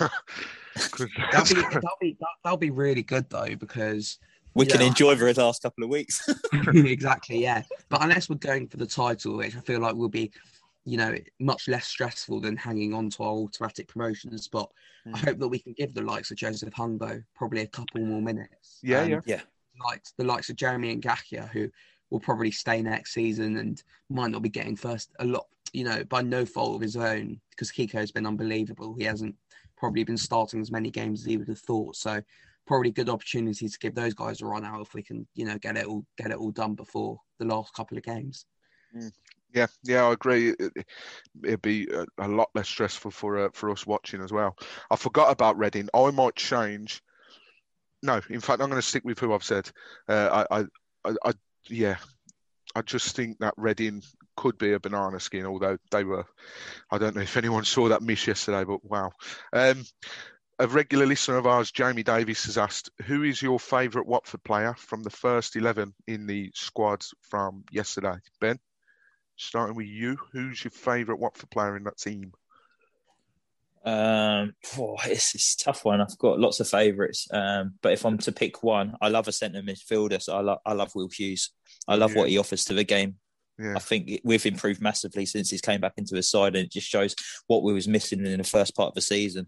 that'll, be, <laughs> that'll, be, that'll be really good though because we can know, enjoy for the last couple of weeks. <laughs> <laughs> exactly, yeah. But unless we're going for the title, which I feel like will be, you know, much less stressful than hanging on to our automatic promotion spot, mm. I hope that we can give the likes of Joseph Hungbo probably a couple more minutes. Yeah, um, yeah, yeah. Like the likes of Jeremy Ngakia, who will probably stay next season and might not be getting first a lot, you know, by no fault of his own, because Kiko's been unbelievable. He hasn't probably been starting as many games as he would have thought. So probably good opportunity to give those guys a run out if we can, you know, get it all get it all done before the last couple of games. Mm. Yeah, yeah, I agree. It, would be a, a, lot less stressful for uh, for us watching as well. I forgot about Reading. I might change. No, in fact, I'm going to stick with who I've said. Uh, I, I, I, yeah, I just think that Reading could be a banana skin, although they were. I don't know if anyone saw that miss yesterday, but wow. Um, a regular listener of ours, Jamie Davis, has asked, "Who is your favourite Watford player from the first eleven in the squad from yesterday?" Ben, starting with you, who's your favourite Watford player in that team? Um, oh, it's, it's a tough one. I've got lots of favourites, um, but if I'm to pick one, I love a centre midfielder. So I love I love Will Hughes. I love yeah. what he offers to the game. Yeah. I think we've improved massively since he's came back into the side, and it just shows what we was missing in the first part of the season.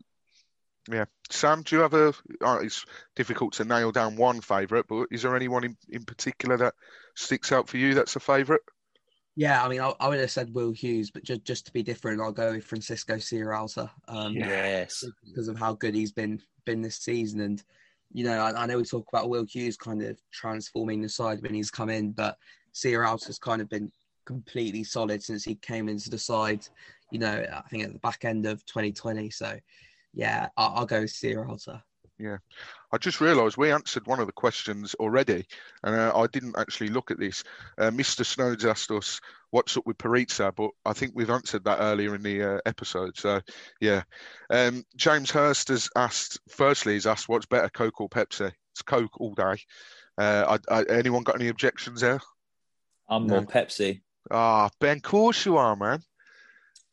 Yeah, Sam, do you have a? Oh, it's difficult to nail down one favourite, but is there anyone in, in particular that sticks out for you? That's a favourite. Yeah, I mean, I, I, would have said Will Hughes, but just just to be different, I'll go with Francisco Sierralta. Um, yes, because of how good he's been been this season, and you know, I, I, know we talk about Will Hughes kind of transforming the side when he's come in, but Sierralta's kind of been completely solid since he came into the side. You know, I think at the back end of 2020. So yeah, I'll, I'll go Sierralta. Yeah, I just realised we answered one of the questions already, and uh, I didn't actually look at this. Uh, Mr. Snowdes asked us what's up with Perica, but I think we've answered that earlier in the uh, episode. So, yeah. Um, James Hurst has asked. Firstly, he's asked what's better, Coke or Pepsi? It's Coke all day. Uh, I, I, anyone got any objections there? I'm no. more Pepsi. Ah, Ben, course you are, man.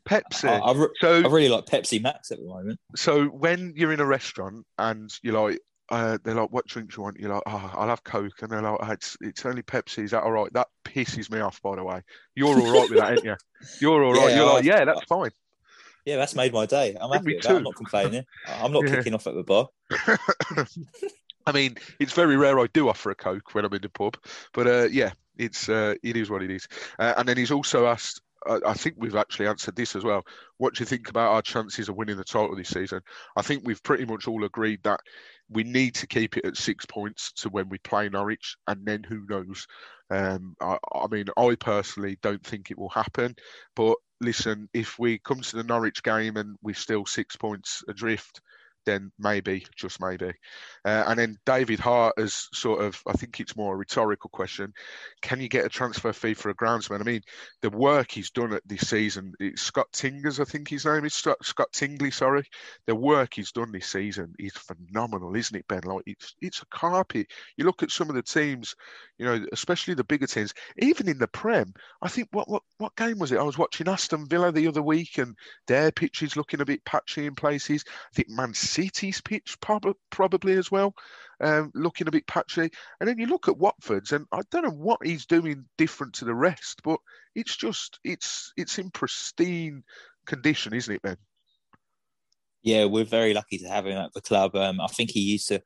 Pepsi. I, I, re- so I really like Pepsi Max at the moment. So when you're in a restaurant and you're like, uh, they're like, "What drink do you want?" You're like, "Oh, I'll have Coke," and they're like, oh, "It's it's only Pepsi." Is that all right? That pisses me off. By the way, you're all right with that, ain't you? You're all right. Yeah, you're like, "Yeah, that's fine." Yeah, that's made my day. I'm happy with that. I'm not complaining. I'm not yeah. kicking off at the bar. <laughs> I mean, it's very rare I do offer a Coke when I'm in the pub, but uh, yeah, it's uh, it is what it is. Uh, and then he's also asked I think we've actually answered this as well. What do you think about our chances of winning the title this season? I think we've pretty much all agreed that we need to keep it at six points to when we play Norwich, and then who knows? Um, I, I mean, I personally don't think it will happen, but listen, if we come to the Norwich game and we're still six points adrift, then maybe, just maybe. Uh, and then David Hart has sort of, I think it's more a rhetorical question. Can you get a transfer fee for a groundsman? I mean, the work he's done at this season, it's Scott Tingers, I think his name is Scott Tingley, sorry. The work he's done this season is phenomenal, isn't it, Ben? Like it's it's a carpet. You look at some of the teams, you know, especially the bigger teams, even in the Prem. I think what what what game was it? I was watching Aston Villa the other week, and their pitch is looking a bit patchy in places. I think Man City's pitch prob- probably as well, um, looking a bit patchy. And then you look at Watford's, and I don't know what he's doing different to the rest, but it's just it's it's in pristine condition, isn't it, Ben? Yeah, we're very lucky to have him at the club. Um, I think he used to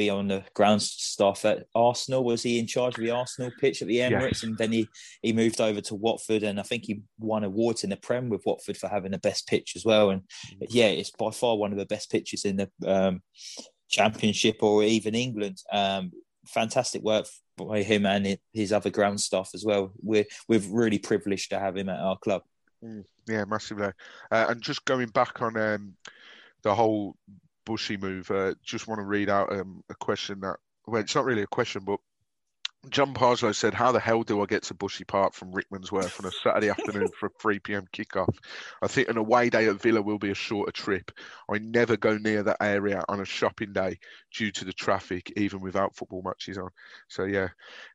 be on the ground staff at Arsenal. Was he in charge of the Arsenal pitch at the Emirates? And then he, he moved over to Watford, and I think he won awards in the Prem with Watford for having the best pitch as well. And mm. yeah, it's by far one of the best pitches in the um, Championship or even England. Um, fantastic work by him and his other ground staff as well. We're we're really privileged to have him at our club. Mm, yeah, massively. Uh, and just going back on um, the whole Bushy move. Uh, just want to read out um, a question that, well, it's not really a question, but John Parslow said, How the hell do I get to Bushy Park from Rickmansworth on a Saturday <laughs> afternoon for a 3 pm kickoff? I think an away day at Villa will be a shorter trip. I never go near that area on a shopping day due to the traffic, even without football matches on. So, yeah,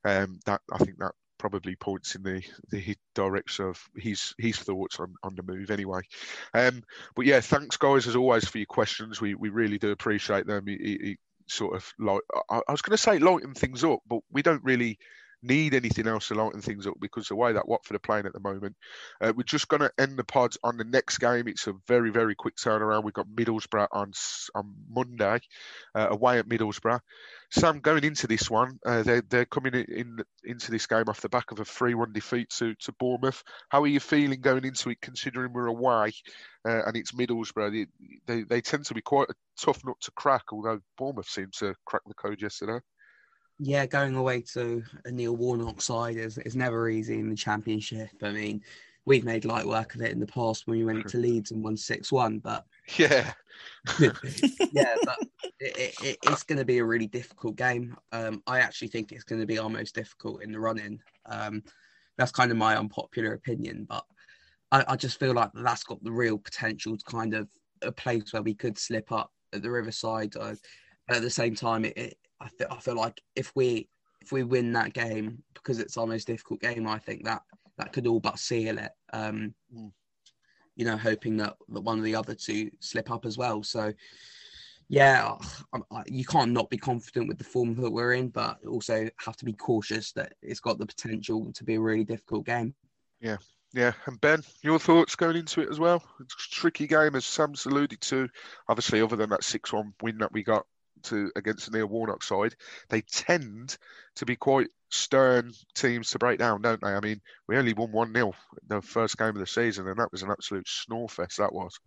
um, that I think that probably points in the the direction of his his thoughts on, on the move anyway. Um, but yeah, thanks guys as always for your questions. We we really do appreciate them. It, it, sort of like I, I was going to say lighten things up, but we don't really need anything else to lighten things up because the way that Watford are playing at the moment, uh, we're just going to end the pods on the next game. It's a very very quick turnaround. We've got Middlesbrough on on Monday, uh, away at Middlesbrough. Sam, going into this one, uh, they're they're coming in into this game off the back of a three-one defeat to to Bournemouth. How are you feeling going into it, considering we're away uh, and it's Middlesbrough? They, they, they tend to be quite a tough nut to crack, although Bournemouth seemed to crack the code yesterday. Yeah, going away to a Neil Warnock side is is never easy in the Championship. I mean, we've made light work of it in the past when we went to Leeds and won six one, but <laughs> yeah, <laughs> yeah, but it, it, it's going to be a really difficult game. Um, I actually think it's going to be our most difficult in the running. Um, that's kind of my unpopular opinion, but I, I, just feel like that's got the real potential to kind of a place where we could slip up at the Riverside. Uh, at the same time, it, it, I feel I feel like if we if we win that game because it's our most difficult game, I think that that could all but seal it. Um, mm you know, hoping that, that one of the other two slip up as well. So, yeah, I, I, you can't not be confident with the form that we're in, but also have to be cautious that it's got the potential to be a really difficult game. Yeah, yeah. And Ben, your thoughts going into it as well? It's a tricky game, as Sam's alluded to. Obviously, other than that 6 1 win that we got to against the Neil Warnock side, they tend to be quite stern teams to break down, don't they? I mean, we only won 1 0 the first game of the season, and that was an absolute snorefest, that was.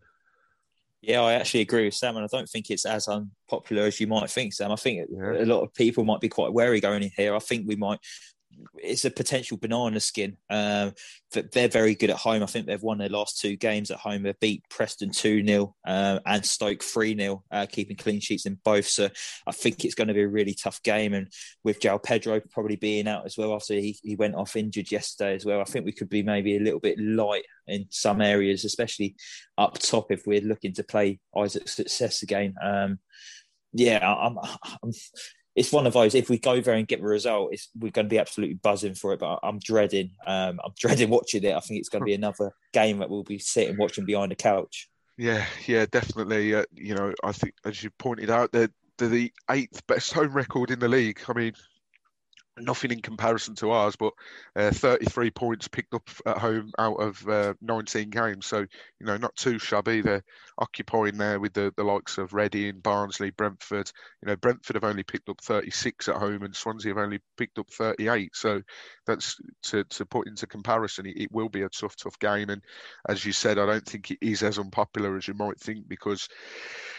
Yeah, I actually agree with Sam, and I don't think it's as unpopular as you might think, Sam. I think yeah. a lot of people might be quite wary going in here. I think we might it's a potential banana skin. Um, they're very good at home. I think they've won their last two games at home. They've beat Preston 2 0 uh, and Stoke 3 0, uh, keeping clean sheets in both. So I think it's going to be a really tough game. And with João Pedro probably being out as well after he, he went off injured yesterday as well, I think we could be maybe a little bit light in some areas, especially up top if we're looking to play Isaac Success again. Um, yeah, I'm, I'm, it's one of those. If we go there and get the result, we're going to be absolutely buzzing for it. But I'm dreading. Um, I'm dreading <laughs> watching it. I think it's going to be another game that we'll be sitting watching behind the couch. Yeah, yeah, definitely. Uh, you know, I think as you pointed out, they're, they're the eighth best home record in the league. I mean, nothing in comparison to ours, but uh, 33 points picked up at home out of uh, 19 games. So, you know, not too shabby. They're occupying there with the, the likes of Reading, Barnsley, Brentford. You know, Brentford have only picked up 36 at home and Swansea have only picked up 38. So that's to, to put into comparison, it, it will be a tough, tough game. And as you said, I don't think it is as unpopular as you might think because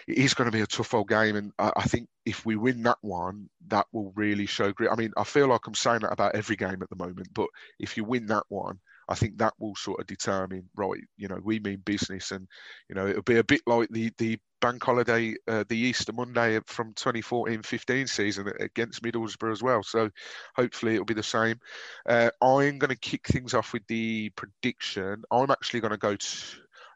it is going to be a tough old game. And I, I think if we win that one, that will really show grit. I mean, I feel like I'm saying that about every game at the moment, but if you win that one, I think that will sort of determine, right, you know, we mean business. And, you know, it'll be a bit like the, the bank holiday, uh, the Easter Monday from 2014 15 season against Middlesbrough as well. So hopefully it'll be the same. Uh, I'm going to kick things off with the prediction. I'm actually going to go to.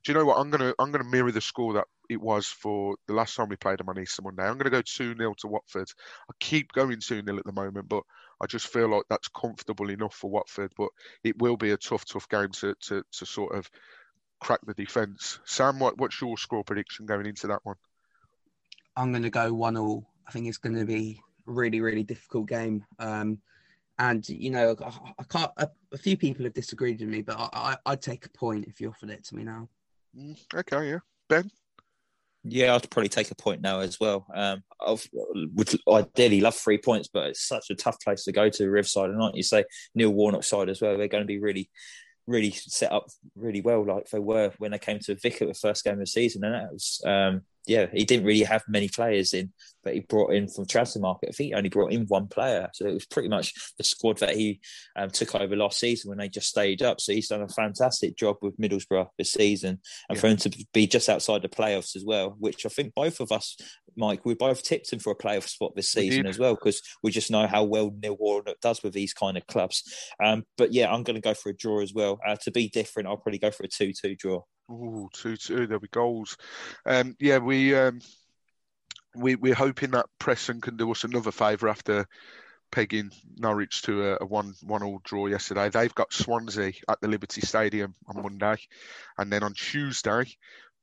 Do you know what? I'm gonna I'm gonna mirror the score that it was for the last time we played them on Easter Monday. I'm going to go 2 0 to Watford. I keep going 2 0 at the moment, but I just feel like that's comfortable enough for Watford. But it will be a tough, tough game to, to, to sort of crack the defence. Sam, what, what's your score prediction going into that one? I'm going to go 1 0. I think it's going to be a really, really difficult game. Um, and you know, I, I can't. A, a, few people have disagreed with me, but I, I, would take a point if you offered it to me now. Mm, okay, yeah, Ben. Yeah, I'd probably take a point now as well. Um, I would ideally love three points, but it's such a tough place to go to Riverside, and like you say, Neil Warnock side as well. They're going to be really, really set up really well, like they were when they came to Vic at the first game of the season, and that was um, yeah, he didn't really have many players in that he brought in from transfer market. I think he only brought in one player, so it was pretty much the squad that he um, took over last season when they just stayed up. So he's done a fantastic job with Middlesbrough this season, and yeah. for him to be just outside the playoffs as well, which I think both of us Mike, we both tipped him for a playoff spot this season as well because we just know how well Neil Warnock does with these kind of clubs. Um, but yeah, I'm going to go for a draw as well. Uh, to be different, I'll probably go for a 2 2 draw. Ooh, 2 2. There'll be goals. Um, yeah, we. Um, we, we're hoping that Preston can do us another favour after pegging Norwich to a, a, one one all draw yesterday. They've got Swansea at the Liberty Stadium on Monday, and then on Tuesday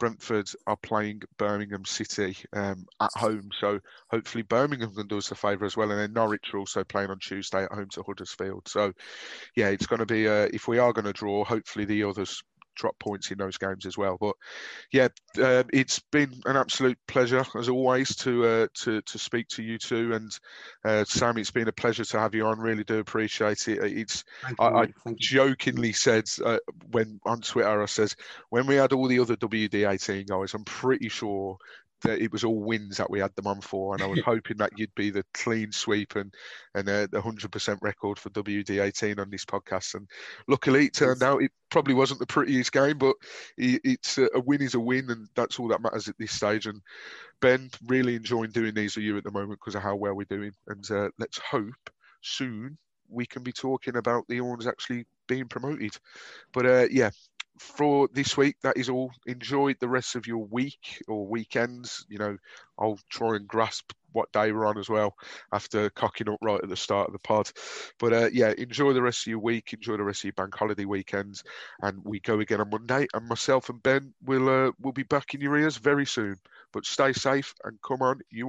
Brentford are playing Birmingham City um, at home, so hopefully Birmingham can do us a favour as well. And then Norwich are also playing on Tuesday at home to Huddersfield. So, yeah, it's going to be uh, if we are going to draw, hopefully the others drop points in those games as well. But yeah, uh, it's been an absolute pleasure as always to uh, to to speak to you two. And uh, Sam, it's been a pleasure to have you on. Really do appreciate it. It's I, I jokingly said uh, when on Twitter I says when we had all the other WD18 guys, I'm pretty sure that it was all wins that we had them on for, and I was <laughs> hoping that you'd be the clean sweep and and uh, the hundred percent record for WD18 on this podcast. And luckily, it turned out it probably wasn't the prettiest game, but it's a, a win is a win, and that's all that matters at this stage. And Ben, really enjoying doing these with you at the moment because of how well we're doing, and uh, let's hope soon we can be talking about the Orns actually being promoted. But uh, yeah, for this week, that is all. Enjoy the rest of your week or weekends. You know, I'll try and grasp what day we're on as well after cocking up right at the start of the pod. But uh, yeah, enjoy the rest of your week. Enjoy the rest of your bank holiday weekends, and we go again on Monday. And myself and Ben will uh, will be back in your ears very soon. But stay safe and come on, you